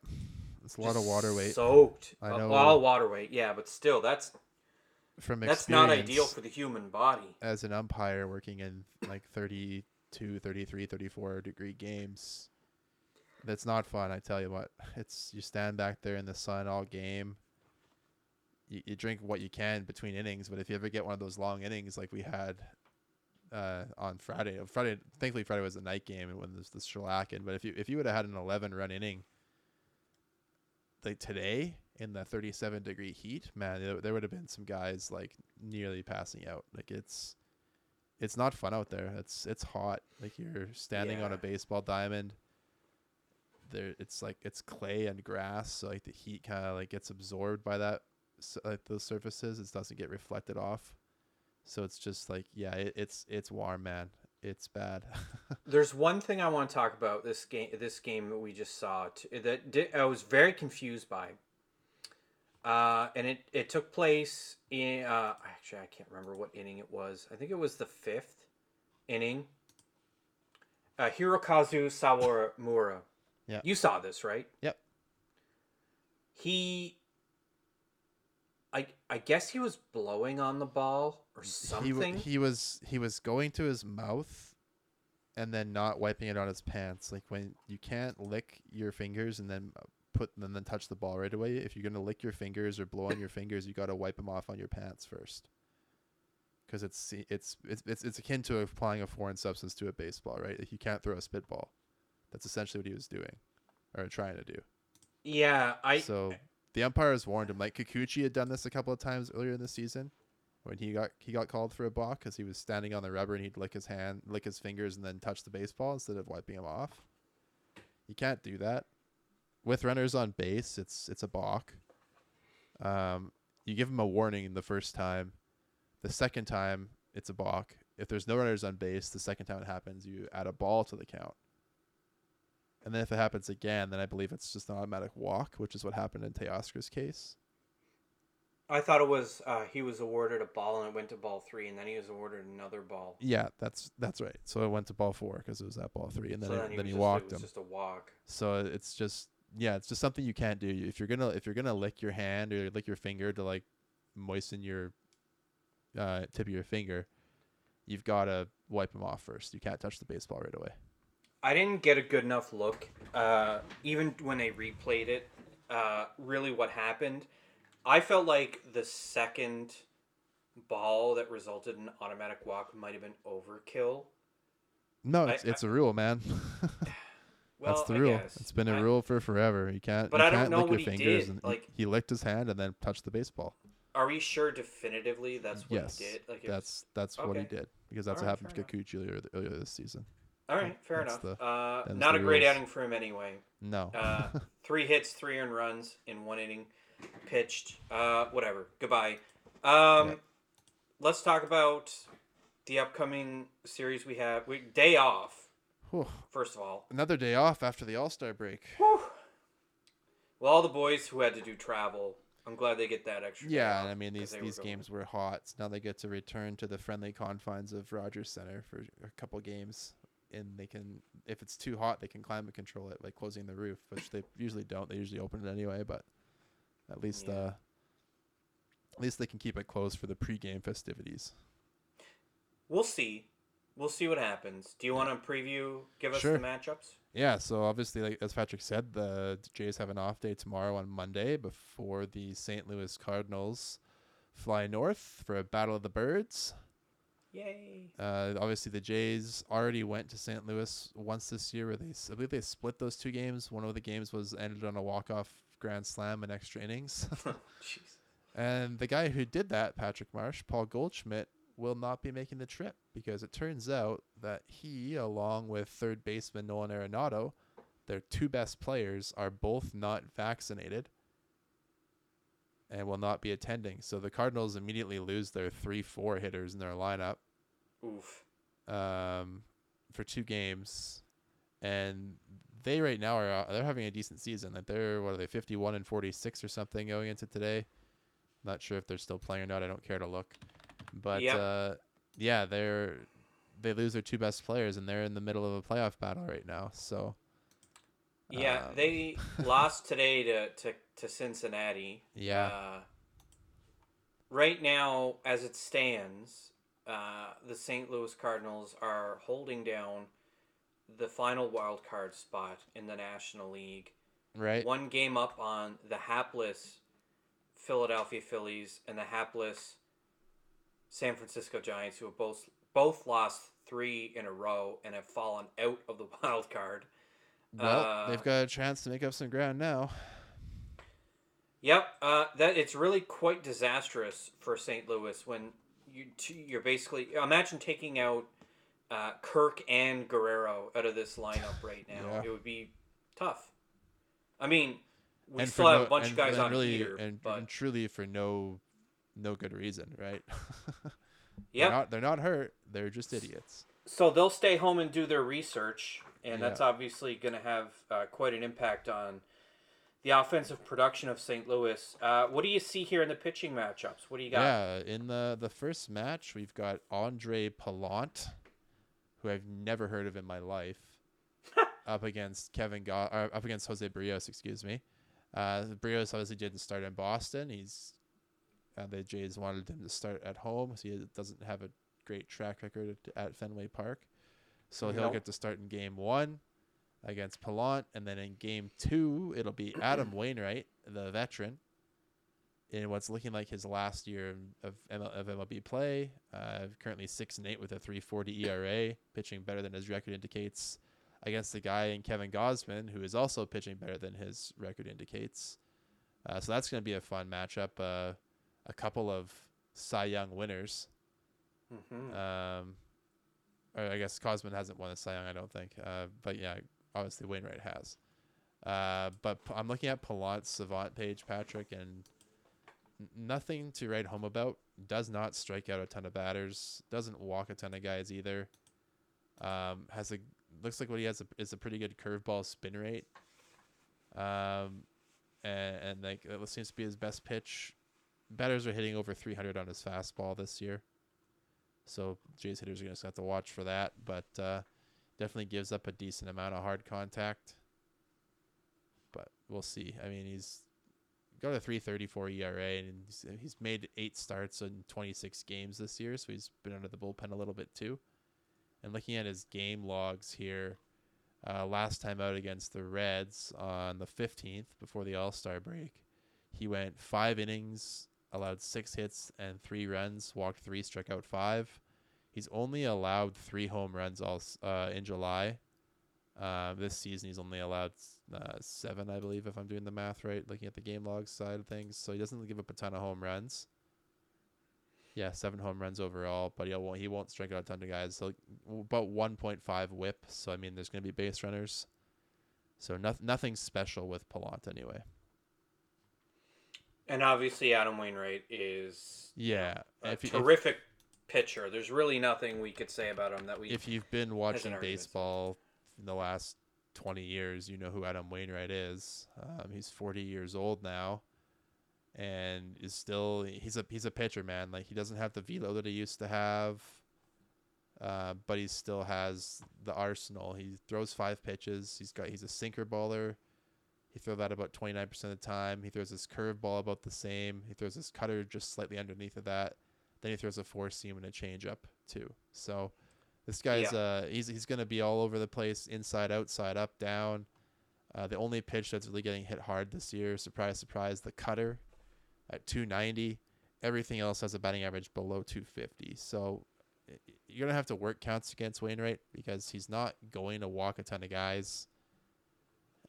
it's a lot of water weight Soaked. I know. All water weight, yeah, but still, that's from that's not ideal for the human body. as an umpire working in like 32, 33, 34 degree games. That's not fun. I tell you what. It's you stand back there in the sun all game. You, you drink what you can between innings, but if you ever get one of those long innings like we had uh, on Friday, Friday, thankfully Friday was a night game and when there's the shellacking. But if you if you would have had an 11 run inning like today, in the 37 degree heat, man, there, there would have been some guys like nearly passing out. Like it's it's not fun out there. It's it's hot. Like you're standing on a baseball diamond. There, it's like it's clay and grass, so like the heat kind of like gets absorbed by that, like those surfaces. It doesn't get reflected off, so it's just like yeah, it, it's it's warm, man. It's bad. There's one thing I want to talk about this game. This game that we just saw t- that di- I was very confused by, uh, and it it took place in. Uh, actually, I can't remember what inning it was. I think it was the fifth inning. Uh, Hirokazu Sawamura. Yeah. You saw this, right? Yep. He. I I guess he was blowing on the ball or something. w- he was he was going to his mouth and then not wiping it on his pants like when you can't lick your fingers and then put and then touch the ball right away. If you're going to lick your fingers or blow on your fingers you got to wipe them off on your pants first. Because it's it's it's it's it's akin to applying a foreign substance to a baseball right? Like you can't throw a spitball. That's essentially what he was doing or trying to do. Yeah, I so the umpires warned him. Like Kikuchi had done this a couple of times earlier in the season, when he got he got called for a balk because he was standing on the rubber and he'd lick his hand, lick his fingers, and then touch the baseball instead of wiping him off. You can't do that with runners on base. It's it's a balk. Um, you give him a warning the first time. The second time, it's a balk. If there's no runners on base, the second time it happens, you add a ball to the count. And then if it happens again, then I believe it's just an automatic walk, which is what happened in Teoscar's case. I thought it was uh, he was awarded a ball and it went to ball three, and then he was awarded another ball. Yeah, that's that's right. So it went to ball four because it was at ball three, and then so it, then he, then he just, walked him. just a walk. So it's just yeah, it's just something you can't do. If you're gonna if you're gonna lick your hand or lick your finger to like moisten your uh, tip of your finger, you've got to wipe them off first. You can't touch the baseball right away. I didn't get a good enough look, uh, even when they replayed it. Uh, really, what happened? I felt like the second ball that resulted in automatic walk might have been overkill. No, I- it's it's a rule, man. Well, That's the I rule. guess. It's been a I- rule for forever. You can't. But you I don't can't know lick what your he fingers. did, And he- like- he, licked his hand and then touched the baseball. Are we sure definitively that's what yes, he did? Like, it was- that's that's what he did because that's Alright, what happened to fair Kikuchi earlier, earlier this season. all right, fair that's enough. the- uh, not a great rules. outing for him anyway. No. Uh, three hits, three earned runs in one inning, pitched. Uh, whatever. Goodbye. Um, Yeah. Let's talk about the upcoming series we have. We day off. Whew. First of all, Another day off after the All Star break. Whew. well, all the boys who had to do travel. I'm glad they get that extra. Yeah, and I mean these they were these games were hot. So now they get to return to the friendly confines of Rogers Centre for a couple games, and they can, if it's too hot, they can climate control it by closing the roof, which they usually don't. They usually open it anyway, but at least Yeah. uh, at least they can keep it closed for the pregame festivities. We'll see. We'll see what happens. Do you want to preview? Give us Sure. the matchups. Yeah, so obviously, like as Patrick said, the Jays have an off day tomorrow on Monday before the St. Louis Cardinals fly north for a battle of the birds. Yay! Uh, obviously, the Jays already went to St. Louis once this year, where they I believe they split those two games. One of the games was ended on a walk off grand slam in extra innings, Jeez. and the guy who did that, Patrick Marsh, Paul Goldschmidt, will not be making the trip because it turns out that he, along with third baseman Nolan Arenado, their two best players, are both not vaccinated and will not be attending. So the Cardinals immediately lose their three, four hitters in their lineup Oof. um, for two games, and they right now are uh, they're having a decent season. Like they're what are they fifty one and forty six or something going into today. Not sure if they're still playing or not. I don't care to look, but Yep. uh, yeah, they're they lose their two best players, and they're in the middle of a playoff battle right now. So Yeah, um, they lost today to, to, to Cincinnati. yeah, Uh, right now, as it stands, uh, the St. Louis Cardinals are holding down the final wild card spot in the National League. right. One game up on the hapless Philadelphia Phillies and the hapless San Francisco Giants, who have both both lost three in a row and have fallen out of the wild card. Well, uh, they've got a chance to make up some ground now. Yep, uh, that it's really quite disastrous for St. Louis when you you're basically imagine taking out uh, Kirk and Guerrero out of this lineup right now. Yeah. It would be tough. I mean, we and still have no- a bunch of guys on really, heater, and, but and truly for no no good reason, right? Yep. they're not they're not hurt. They're just idiots. So they'll stay home and do their research, and that's Yeah. obviously going to have uh, quite an impact on the offensive production of St. Louis. Uh, what do you see here in the pitching matchups? What do you got? Yeah, in the the first match, we've got Andre Pallant, who I've never heard of in my life, up against Kevin Go- up against Jose Berrios, excuse me. Uh, Berrios obviously didn't start in Boston. He's uh, the Jays wanted him to start at home, so he doesn't have a great track record at, Fenway Park. So he'll Nope. get to start in game one against Pallant, and then in game two, it'll be Adam Wainwright, the veteran, in what's looking like his last year of, ML, of MLB play. Uh, currently six and eight with a 3.40 ERA, pitching better than his record indicates against the guy in Kevin Gausman, who is also pitching better than his record indicates. Uh, so that's going to be a fun matchup. Uh, a couple of Cy Young winners. hmm Um, or I guess Gausman hasn't won a Cy Young, I don't think. Uh, but yeah, obviously Wainwright has. Uh, but I'm looking at Pallant's Savant page, Patrick, and nothing to write home about. Does not strike out a ton of batters. Doesn't walk a ton of guys either. Um, has a looks like what he has a, is a pretty good curveball spin rate. Um, and, and like it seems to be his best pitch. Batters are hitting over 300 on his fastball this year. So Jays hitters are going to have to watch for that, but uh, definitely gives up a decent amount of hard contact. But we'll see. I mean, he's got a 334 ERA and he's, made eight starts in 26 games this year, so he's been under the bullpen a little bit too. And looking at his game logs here, uh, last time out against the Reds on the 15th before the All Star break, he went five innings, allowed six hits and three runs, walked three, struck out five. He's only allowed three home runs all uh, in July. Uh, this season, he's only allowed uh, seven, I believe, if I'm doing the math right, looking at the game log side of things. So he doesn't give up a ton of home runs. Yeah, seven home runs overall, but he won't he won't strike out a ton of guys. So about 1.5 WHIP. So I mean, there's going to be base runners. So noth- nothing special with Pallant anyway. And obviously, Adam Wainwright is Yeah, a if, you- if, terrific pitcher. There's really nothing we could say about him that we. if you've been watching baseball in the last 20 years, you know who Adam Wainwright is. Um, he's 40 years old now, and is still he's a he's a pitcher, man. Like he doesn't have the velo that he used to have, uh, but he still has the arsenal. He throws five pitches. He's got he's a sinker baller. He throws that about 29% of the time. He throws his curveball about the same. He throws his cutter just slightly underneath of that. Then he throws a four seam and a changeup too. So this guy's uh he's he's gonna be all over the place, inside, outside, up, down. Uh, the only pitch that's really getting hit hard this year, surprise, surprise, the cutter at 290. Everything else has a batting average below 250. So you're gonna have to work counts against Wainwright because he's not going to walk a ton of guys.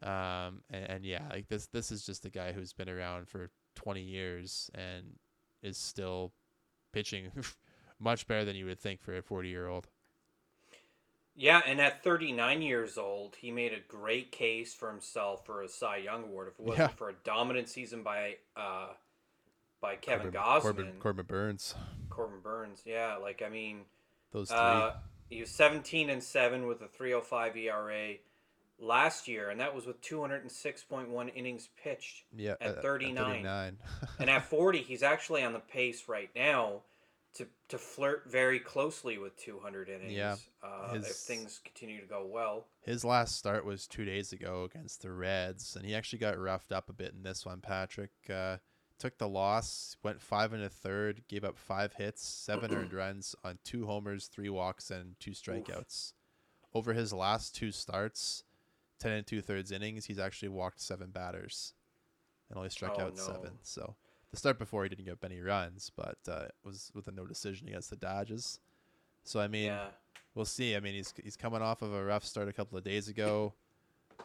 Um and, and yeah, like this this is just a guy who's been around for 20 years and is still pitching much better than you would think for a 40 year old. Yeah, and at 39 years old, he made a great case for himself for a Cy Young Award. If it wasn't Yeah. for a dominant season by uh, by Kevin Corbin, Gausman, Corbin, Corbin Burnes. Corbin Burnes. Yeah, like I mean, Those three. uh, he was 17 and seven with a 3.05 ERA last year, and that was with 206.1 innings pitched. yeah, at 39. 39. And at 40, he's actually on the pace right now to to flirt very closely with 200 innings. Yeah, uh, if things continue to go well. His last start was two days ago against the Reds, and he actually got roughed up a bit in this one. Patrick uh, took the loss, went five and a third, gave up five hits, seven earned runs on two homers, three walks, and two strikeouts. Over his last two starts, ten and two thirds innings, he's actually walked seven batters, and only struck Oh, out no. seven. So the start before he didn't get any runs, but uh, it was with a no decision against the Dodgers. So I mean yeah. we'll see. I mean, he's he's coming off of a rough start a couple of days ago.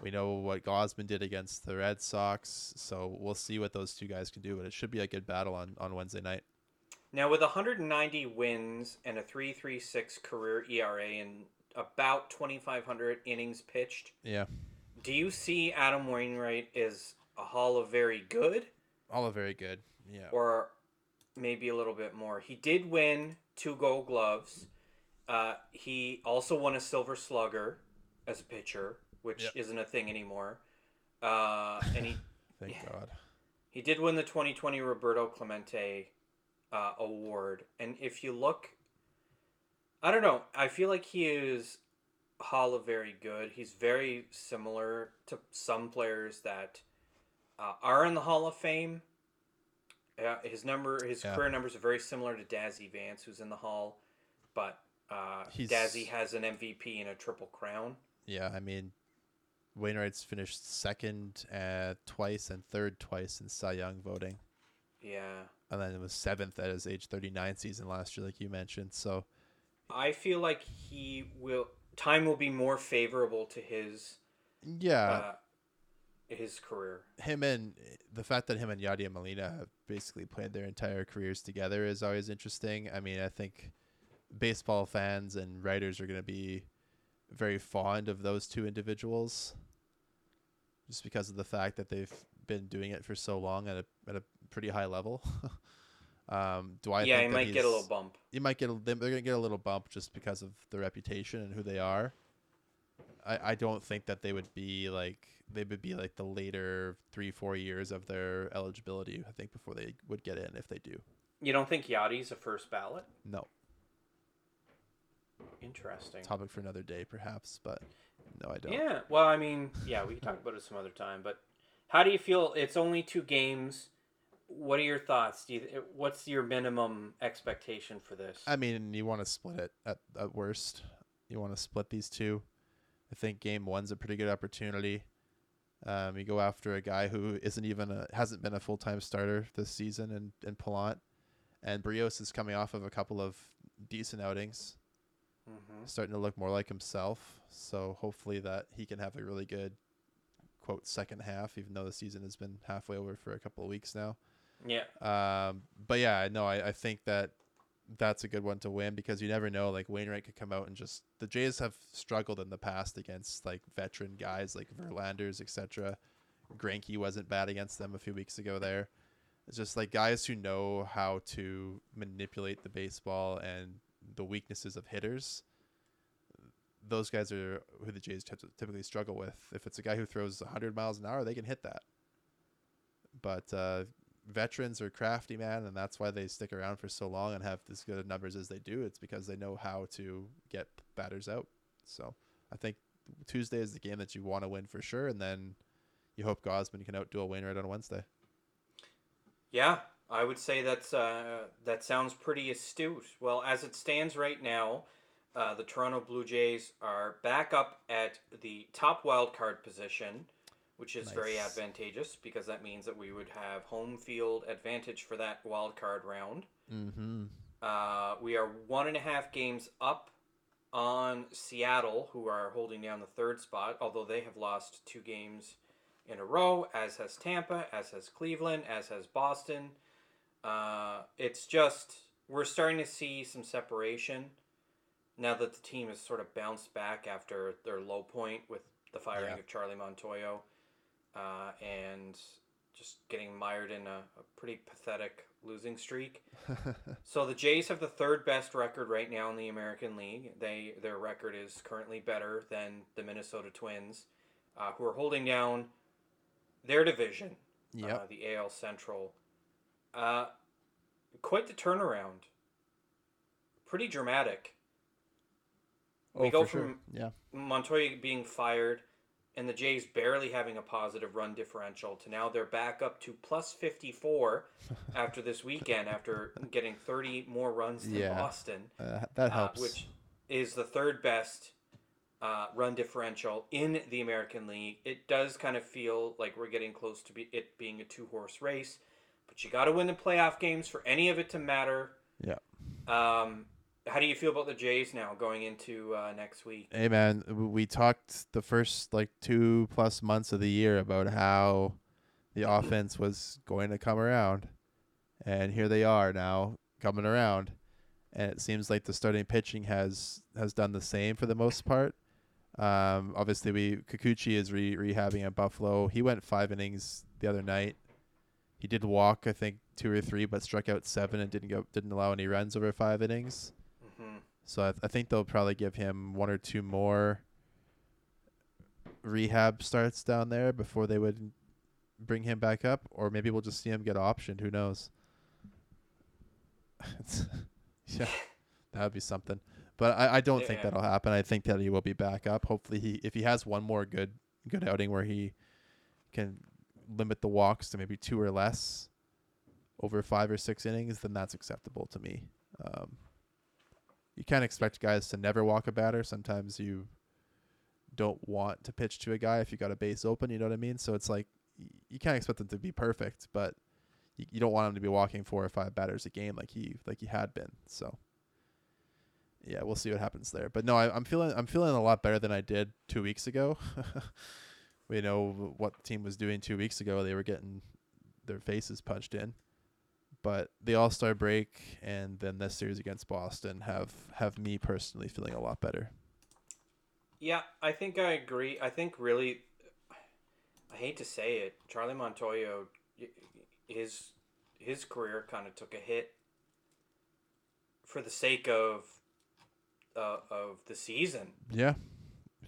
We know what Gausman did against the Red Sox, so we'll see what those two guys can do. But it should be a good battle on, on Wednesday night. Now, with 190 wins and a 3.36 career ERA and about 2,500 innings pitched, Yeah, do you see Adam Wainwright as a Hall of Very Good all of very good. Yeah, or maybe a little bit more? He did win two Gold Gloves. Uh, he also won a Silver Slugger as a pitcher, which Yep. isn't a thing anymore. Uh, and he thank yeah. God. He did win the 2020 Roberto Clemente uh, award, and if you look, I don't know. I feel like he is Hall of Very Good. He's very similar to some players that uh, are in the Hall of Fame. Uh, his number, his Yeah. career numbers are very similar to Dazzy Vance, who's in the Hall, but uh, He's- Dazzy has an MVP and a triple crown. Yeah, I mean, Wainwright's finished second uh, twice and third twice in Cy Young voting, Yeah. and then it was seventh at his age 39 season last year, like you mentioned. So I feel like he will. Time will be more favorable to his yeah, uh, his career. him and the fact that him and Yadier Molina have basically played their entire careers together is always interesting. I mean, I think baseball fans and writers are going to be very fond of those two individuals just because of the fact that they've been doing it for so long at a at a pretty high level. um, do I yeah, he might get a little bump. you might get a, they're going to get a little bump just because of the reputation and who they are. I, I don't think that they would be like they would be like the later three four years of their eligibility. I think before they would get in if they do. You don't think Yadi's a first ballot? No Interesting. topic for another day perhaps, but no, I don't. Yeah. Well, I mean, yeah, we can talk about it some other time. But how do you feel? It's only two games. What are your thoughts? Do you, what's your minimum expectation for this? I mean, you want to split it at at worst. You want to split these two. I think game one's a pretty good opportunity. Um, you go after a guy who isn't even a hasn't been a full time starter this season in in Palant, and Berrios is coming off of a couple of decent outings, hmm starting to look more like himself. So hopefully that he can have a really good quote second half, even though the season has been halfway over for a couple of weeks now. Yeah. Um, but yeah, no, I, I think that that's a good one to win because you never know. Like Wainwright could come out and just the Jays have struggled in the past against like veteran guys like Verlanders, etc. Greinke wasn't bad against them a few weeks ago. There, it's just like guys who know how to manipulate the baseball and the weaknesses of hitters. Those guys are who the Jays typ- typically struggle with. If it's a guy who throws 100 miles an hour, they can hit that. But uh, veterans are crafty, man, and that's why they stick around for so long and have as good numbers as they do. It's because they know how to get batters out. So I think Tuesday is the game that you want to win for sure, and then you hope Gausman can outdo a Wainwright on Wednesday. Yeah, I would say that's uh, that sounds pretty astute. Well, as it stands right now, uh, the Toronto Blue Jays are back up at the top wild card position, which is very advantageous because that means that we would have home field advantage for that wild card round. Mm-hmm. Uh, we are one and a half games up on Seattle, who are holding down the third spot, although they have lost two games in a row, as has Tampa, as has Cleveland, as has Boston. Uh, it's just, we're starting to see some separation now that the team has sort of bounced back after their low point with the firing Yeah. of Charlie Montoyo uh, and just getting mired in a, a pretty pathetic losing streak. So the Jays have the third best record right now in the American League. They their record is currently better than the Minnesota Twins, uh, who are holding down their division, uh, the AL Central. Uh, quite the turnaround. Pretty dramatic. we go from yeah. Montoyo being fired and the Jays barely having a positive run differential to now they're back up to plus 54 after this weekend after getting 30 more runs than Yeah. Boston, Uh, that uh, helps. which is the third best uh, run differential in the American League. It does kind of feel like we're getting close to be, it being a two horse race, but you got to win the playoff games for any of it to matter. yeah. Um, How do you feel about the Jays now going into uh, next week? Hey man, we talked the first like two plus months of the year about how the offense was going to come around, and here they are now coming around, and it seems like the starting pitching has has done the same for the most part. Um, obviously, we Kikuchi is re- rehabbing at Buffalo. He went five innings the other night. He did walk, I think, two or three, but struck out seven and didn't go didn't allow any runs over five innings. Hmm So I, th- I think they'll probably give him one or two more rehab starts down there before they would bring him back up, or maybe we'll just see him get optioned. Who knows? Yeah, that would be something. But I, I don't think that'll happen. I think that he will be back up. Hopefully, he if he has one more good good outing where he can limit the walks to maybe two or less over five or six innings, then that's acceptable to me. Um, you can't expect guys to never walk a batter. Sometimes you don't want to pitch to a guy if you got a base open. You know what I mean? So it's like you can't expect them to be perfect, but you, you don't want him to be walking four or five batters a game like he like he had been. So yeah, we'll see what happens there. But no, I, I'm feeling I'm feeling a lot better than I did two weeks ago. we know what the team was doing two weeks ago. They were getting their faces punched in but the All Star break and then this series against Boston have have me personally feeling a lot better. Yeah, I think I agree. I think really, I hate to say it, Charlie Montoyo, his his career kind of took a hit for the sake of uh, of the season. Yeah,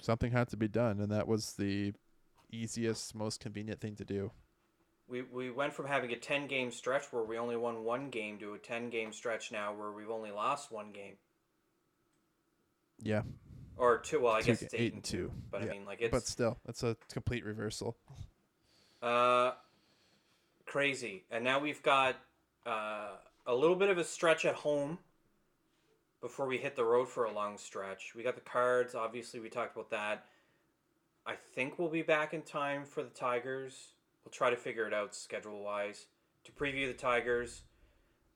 something had to be done, and that was the easiest, most convenient thing to do. We, we went from having a 10 game stretch where we only won one game to a 10 game stretch now where we've only lost one game. Yeah, Or two, well, I Two guess it's eight, and two. But Yeah, I mean, like, it's. but still, it's a complete reversal. Uh, crazy. And now we've got uh, a little bit of a stretch at home before we hit the road for a long stretch. We got the cards. Obviously, we talked about that. I think we'll be back in time for the Tigers. We'll try to figure it out schedule wise to preview the Tigers.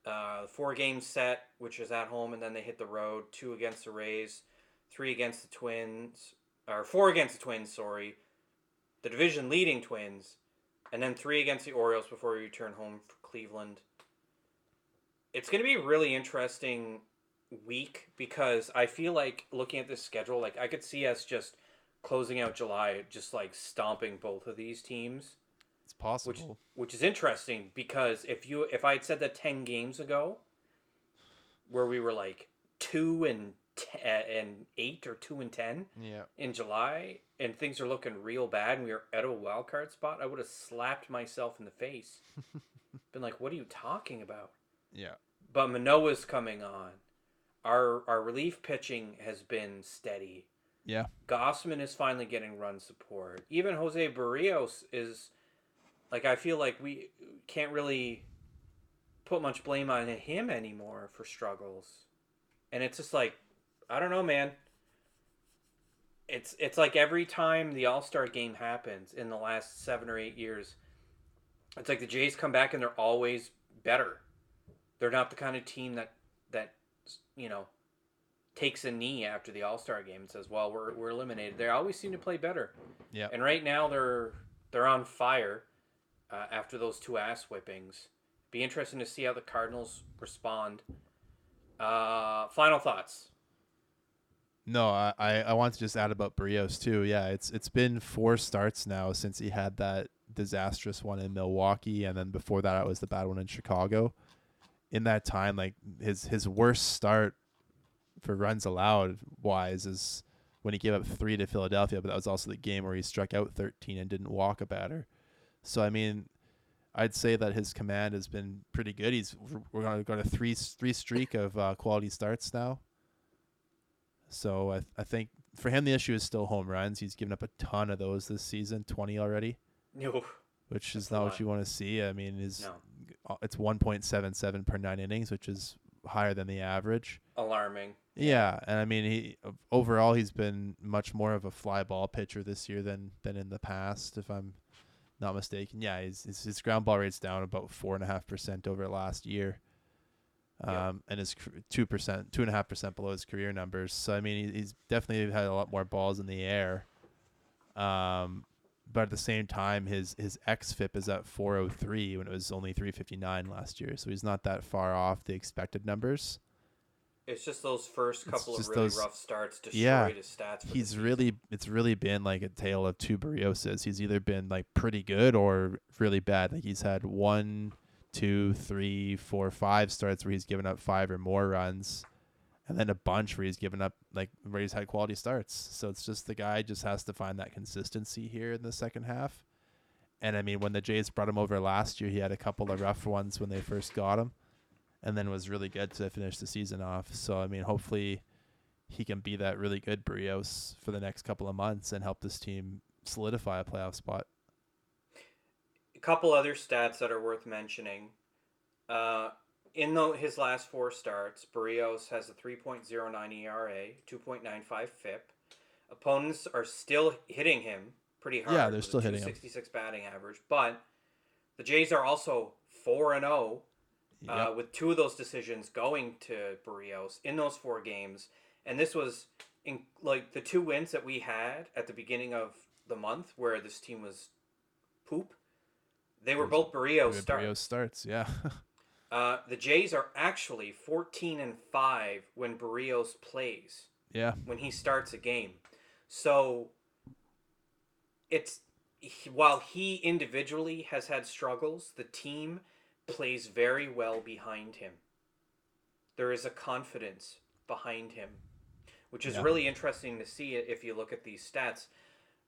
Uh, four game set, which is at home, and then they hit the road. Two against the Rays, three against the Twins, or four against the Twins. Sorry, the division leading Twins, and then three against the Orioles before we return home for Cleveland. It's going to be a really interesting week because I feel like looking at this schedule, like I could see us just closing out July, just like stomping both of these teams possible. which is interesting because if you if I had said that ten games ago, where we were like two and t- and eight or two and ten yeah, in July, and things are looking real bad, and we are at a wild card spot, I would have slapped myself in the face, been like, "What are you talking about?" yeah, But Manoah's coming on. Our our relief pitching has been steady. yeah. Gausman is finally getting run support. Even Jose Berrios is like I feel like we can't really put much blame on him anymore for struggles. And it's just like I don't know, man. It's it's like every time the All-Star game happens in the last 7 or 8 years, it's like the Jays come back and they're always better. They're not the kind of team that that you know takes a knee after the All Star game and says, "Well, we're, we're eliminated." They always seem to play better. Yeah. And right now they're they're on fire uh, after those two ass whippings. Be interesting to see how the Cardinals respond. Uh, final thoughts. No, I, I, want to just add about Berrios too. Yeah, it's it's been four starts now since he had that disastrous one in Milwaukee, and then before that it was the bad one in Chicago. In that time, like his his worst start for runs allowed wise is when he gave up three to Philadelphia, but that was also the game where he struck out thirteen and didn't walk a batter. So I mean, I'd say that his command has been pretty good. He's we're gonna go to three three streak of uh, quality starts now. So I I think for him the issue is still home runs. He's given up a ton of those this season, twenty already, No, which is That's a not what you want to see. I mean, is no, uh, it's one point seven seven per nine innings, which is higher than the average. alarming. Yeah, and I mean he overall he's been much more of a fly ball pitcher this year than than in the past, if I'm not mistaken. Yeah, his his, his ground ball rate's down about four and a half percent over last year. um, Yeah. and is two percent, two and a half percent below his career numbers. So I mean, he, he's definitely had a lot more balls in the air. Um, but at the same time, his his xFIP is at 403 when it was only 359 last year. So he's not that far off the expected numbers. It's just those first couple of really those- rough starts destroyed Yeah. his stats. For He's really it's really been like a tale of two Berrioses. He's either been like pretty good or really bad. Like he's had one, two, three, four, five starts where he's given up five or more runs, and then a bunch where he's given up like where he's had quality starts. So it's just the guy just has to find that consistency here in the second half. And I mean, when the Jays brought him over last year, he had a couple of rough ones when they first got him, and then was really good to finish the season off. So I mean, hopefully he can be that really good Berrios for the next couple of months and help this team solidify a playoff spot. a couple other stats that are worth mentioning. Uh, in the, his last four starts, Berrios has a 3.09 ERA, 2.95 FIP. Opponents are still hitting him pretty hard. Yeah, they're still hitting him. 66 batting average, but the Jays are also 4 and 0 uh, with two of those decisions going to Berrios in those four games. And this was in like the two wins that we had at the beginning of the month where this team was poop. They were both Berrios starts. Berrios starts, yeah. Uh, the Jays are actually 14 and 5 when Berrios plays, yeah. when he starts a game. So it's while he individually has had struggles, the team plays very well behind him. There is a confidence behind him, which is Yeah. really interesting to see it if you look at these stats.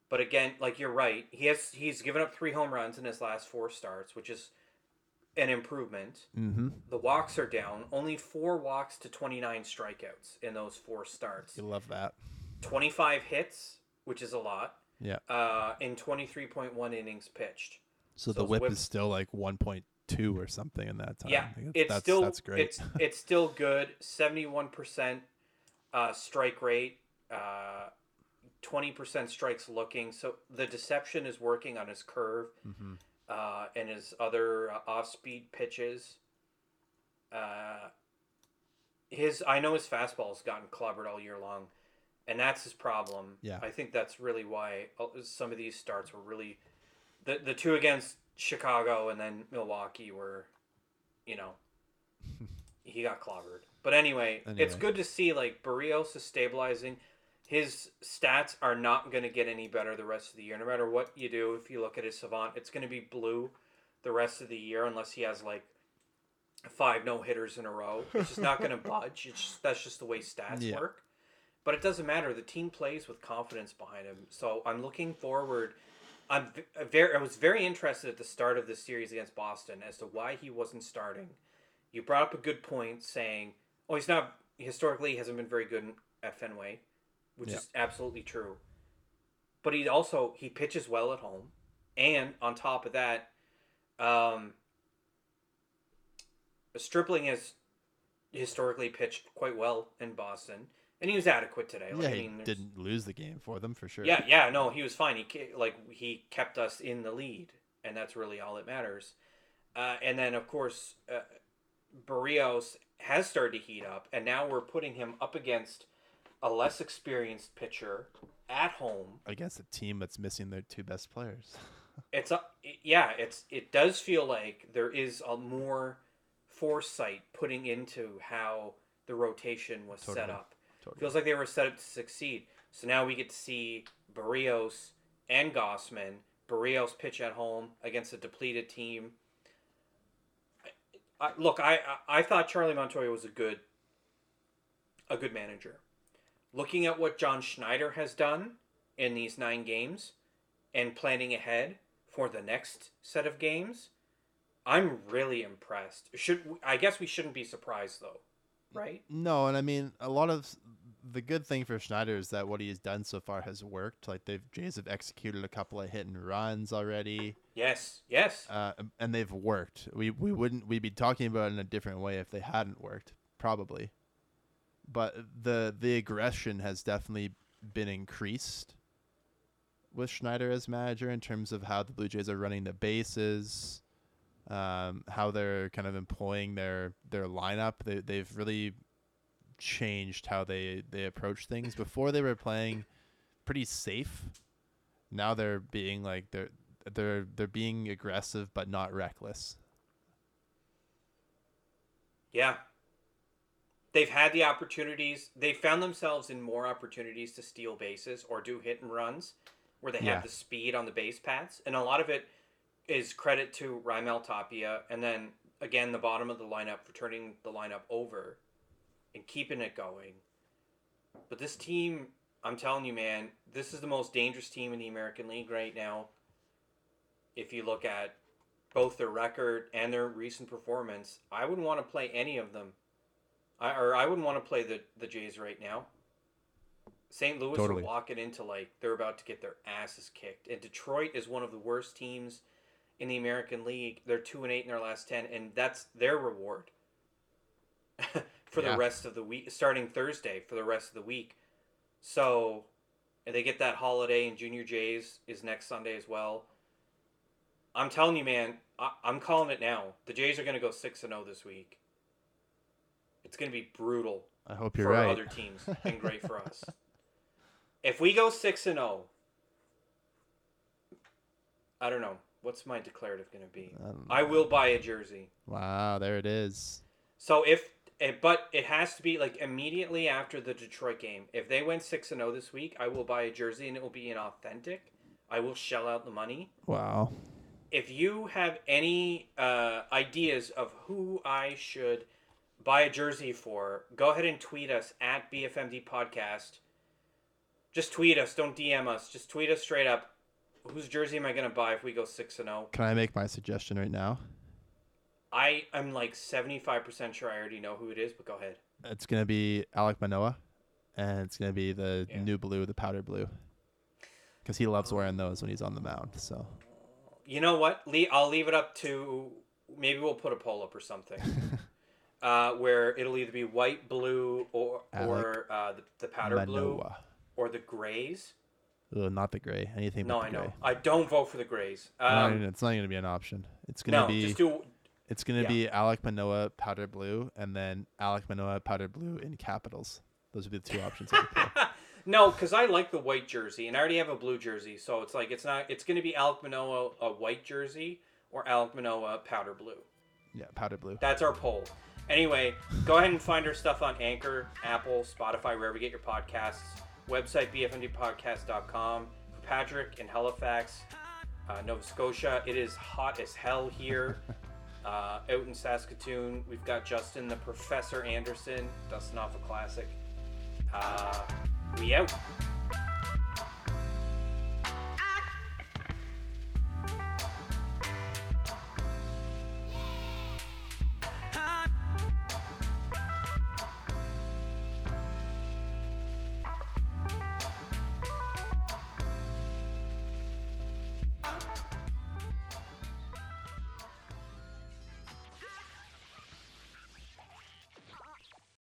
But again, like you're right, he has he's given up 3 home runs in his last 4 starts, which is an improvement. Mm-hmm. The walks are down, only 4 walks to 29 strikeouts in those 4 starts. You love that. 25 hits, which is a lot, Yeah. uh, in 23.1 innings pitched. So, So the whip whip- is still like 1.2 or something in that time. Yeah, it's that's, still that's great. it's it's still good. 71% uh, strike rate, uh, 20% strikes looking. So the deception is working on his curve mm-hmm. uh, and his other uh, off-speed pitches. Uh, his I know his fastball has gotten clobbered all year long, and that's his problem. Yeah. I think that's really why uh, some of these starts were really the the two against Chicago and then Milwaukee were, you know, he got clobbered. But anyway, it's good to see like Berrios is stabilizing. His stats are not going to get any better the rest of the year. No matter what you do, if you look at his savant, it's going to be blue the rest of the year unless he has like five no hitters in a row. It's just not going to budge. It's just, that's just the way stats Yeah. work. But it doesn't matter. The team plays with confidence behind him. So I'm looking forward. I'm uh, very. I was very interested at the start of this series against Boston as to why he wasn't starting. You brought up a good point, saying, "Oh, he's not historically he hasn't been very good at Fenway," which Yeah. is absolutely true. But he also he pitches well at home, and on top of that, um, Stripling has historically pitched quite well in Boston, and he was adequate today. Like, yeah, I he mean, there's- didn't lose the game for them for sure. yeah, yeah, no, he was fine. He like he kept us in the lead, and that's really all that matters. Uh, and then of course, uh, Berrios has started to heat up, and now we're putting him up against a less experienced pitcher at home. Against a team that's missing their two best players. It's a yeah, it's it does feel like there is a more foresight putting into how the rotation was set up. Totally. Feels like they were set up to succeed. So now we get to see Berrios and Gausman. Berrios pitch at home against a depleted team. I, I, look, I, I I thought Charlie Montoyo was a good a good manager. Looking at what John Schneider has done in these nine games and planning ahead for the next set of games, I'm really impressed. Should I guess we shouldn't be surprised though, right? No, and I mean a lot of the good thing for Schneider is that what he has done so far has worked. Like they've Jays have executed a couple of hit and runs already, Yes, yes. uh, and they've worked. We we wouldn't we'd be talking about it in a different way if they hadn't worked, probably. But the the aggression has definitely been increased with Schneider as manager in terms of how the Blue Jays are running the bases. Um, how they're kind of employing their their lineup. They they've really changed how they they approach things. Before they were playing pretty safe. Now they're being like they're they're they're being aggressive but not reckless. Yeah. They've had the opportunities. They found themselves in more opportunities to steal bases or do hit and runs where they Yeah. have the speed on the base paths. And a lot of it is credit to Raimel Tapia and then again the bottom of the lineup for turning the lineup over and keeping it going. But this team, I'm telling you, man, this is the most dangerous team in the American League right now. If you look at both their record and their recent performance, I wouldn't want to play any of them. I, or I wouldn't want to play the, the Jays right now. St. Louis Totally. are walking into like they're about to get their asses kicked. And Detroit is one of the worst teams in the American League. They're two and eight in their last ten, and that's their reward for Yeah. the rest of the week, starting Thursday for the rest of the week. So, and they get that holiday, and Junior Jays is next Sunday as well. I'm telling you, man, I, I'm calling it now. The Jays are going to go six and zero this week. It's going to be brutal I hope you're for right. other teams and great for us. If we go six and zero, I don't know what's my declarative going to be. I I will buy a jersey. Wow, there it is. So if it, but it has to be like immediately after the Detroit game. If they went six and zero this week, I will buy a jersey and it will be an authentic. I will shell out the money. Wow. If you have any uh, ideas of who I should buy a jersey for, go ahead and tweet us at BFMD Podcast. Just tweet us. Don't DM us. Just tweet us straight up. Whose jersey am I going to buy if we go six and oh? zero? Can I make my suggestion right now? I am like seventy five percent sure I already know who it is, but go ahead. It's gonna be Alek Manoah, and it's gonna be the Yeah. new blue, the powder blue, because he loves wearing those when he's on the mound. So You know what? Lee? I'll leave it up to maybe we'll put a poll up or something, uh, where it'll either be white, blue, or or uh, the, the powder blue or the grays. Ugh, not the gray. Anything No, but I know. gray. I don't vote for the grays. Um, it's not gonna be an option. It's gonna no, be just do. it's gonna yeah. be Alek Manoah powder blue, and then Alek Manoah powder blue in capitals. Those would be the two options. I would play. no, because I like the white jersey, and I already have a blue jersey, so it's like it's not. It's going to be Alek Manoah a white jersey or Alek Manoah powder blue. yeah, powder blue. That's our poll. Anyway, go ahead and find our stuff on Anchor, Apple, Spotify, wherever you get your podcasts. Website bfndpodcast.com. For Patrick in Halifax, uh, Nova Scotia, it is hot as hell here. Uh, out in Saskatoon, we've got Justin, the Professor Anderson, dusting off a classic. Uh, we out.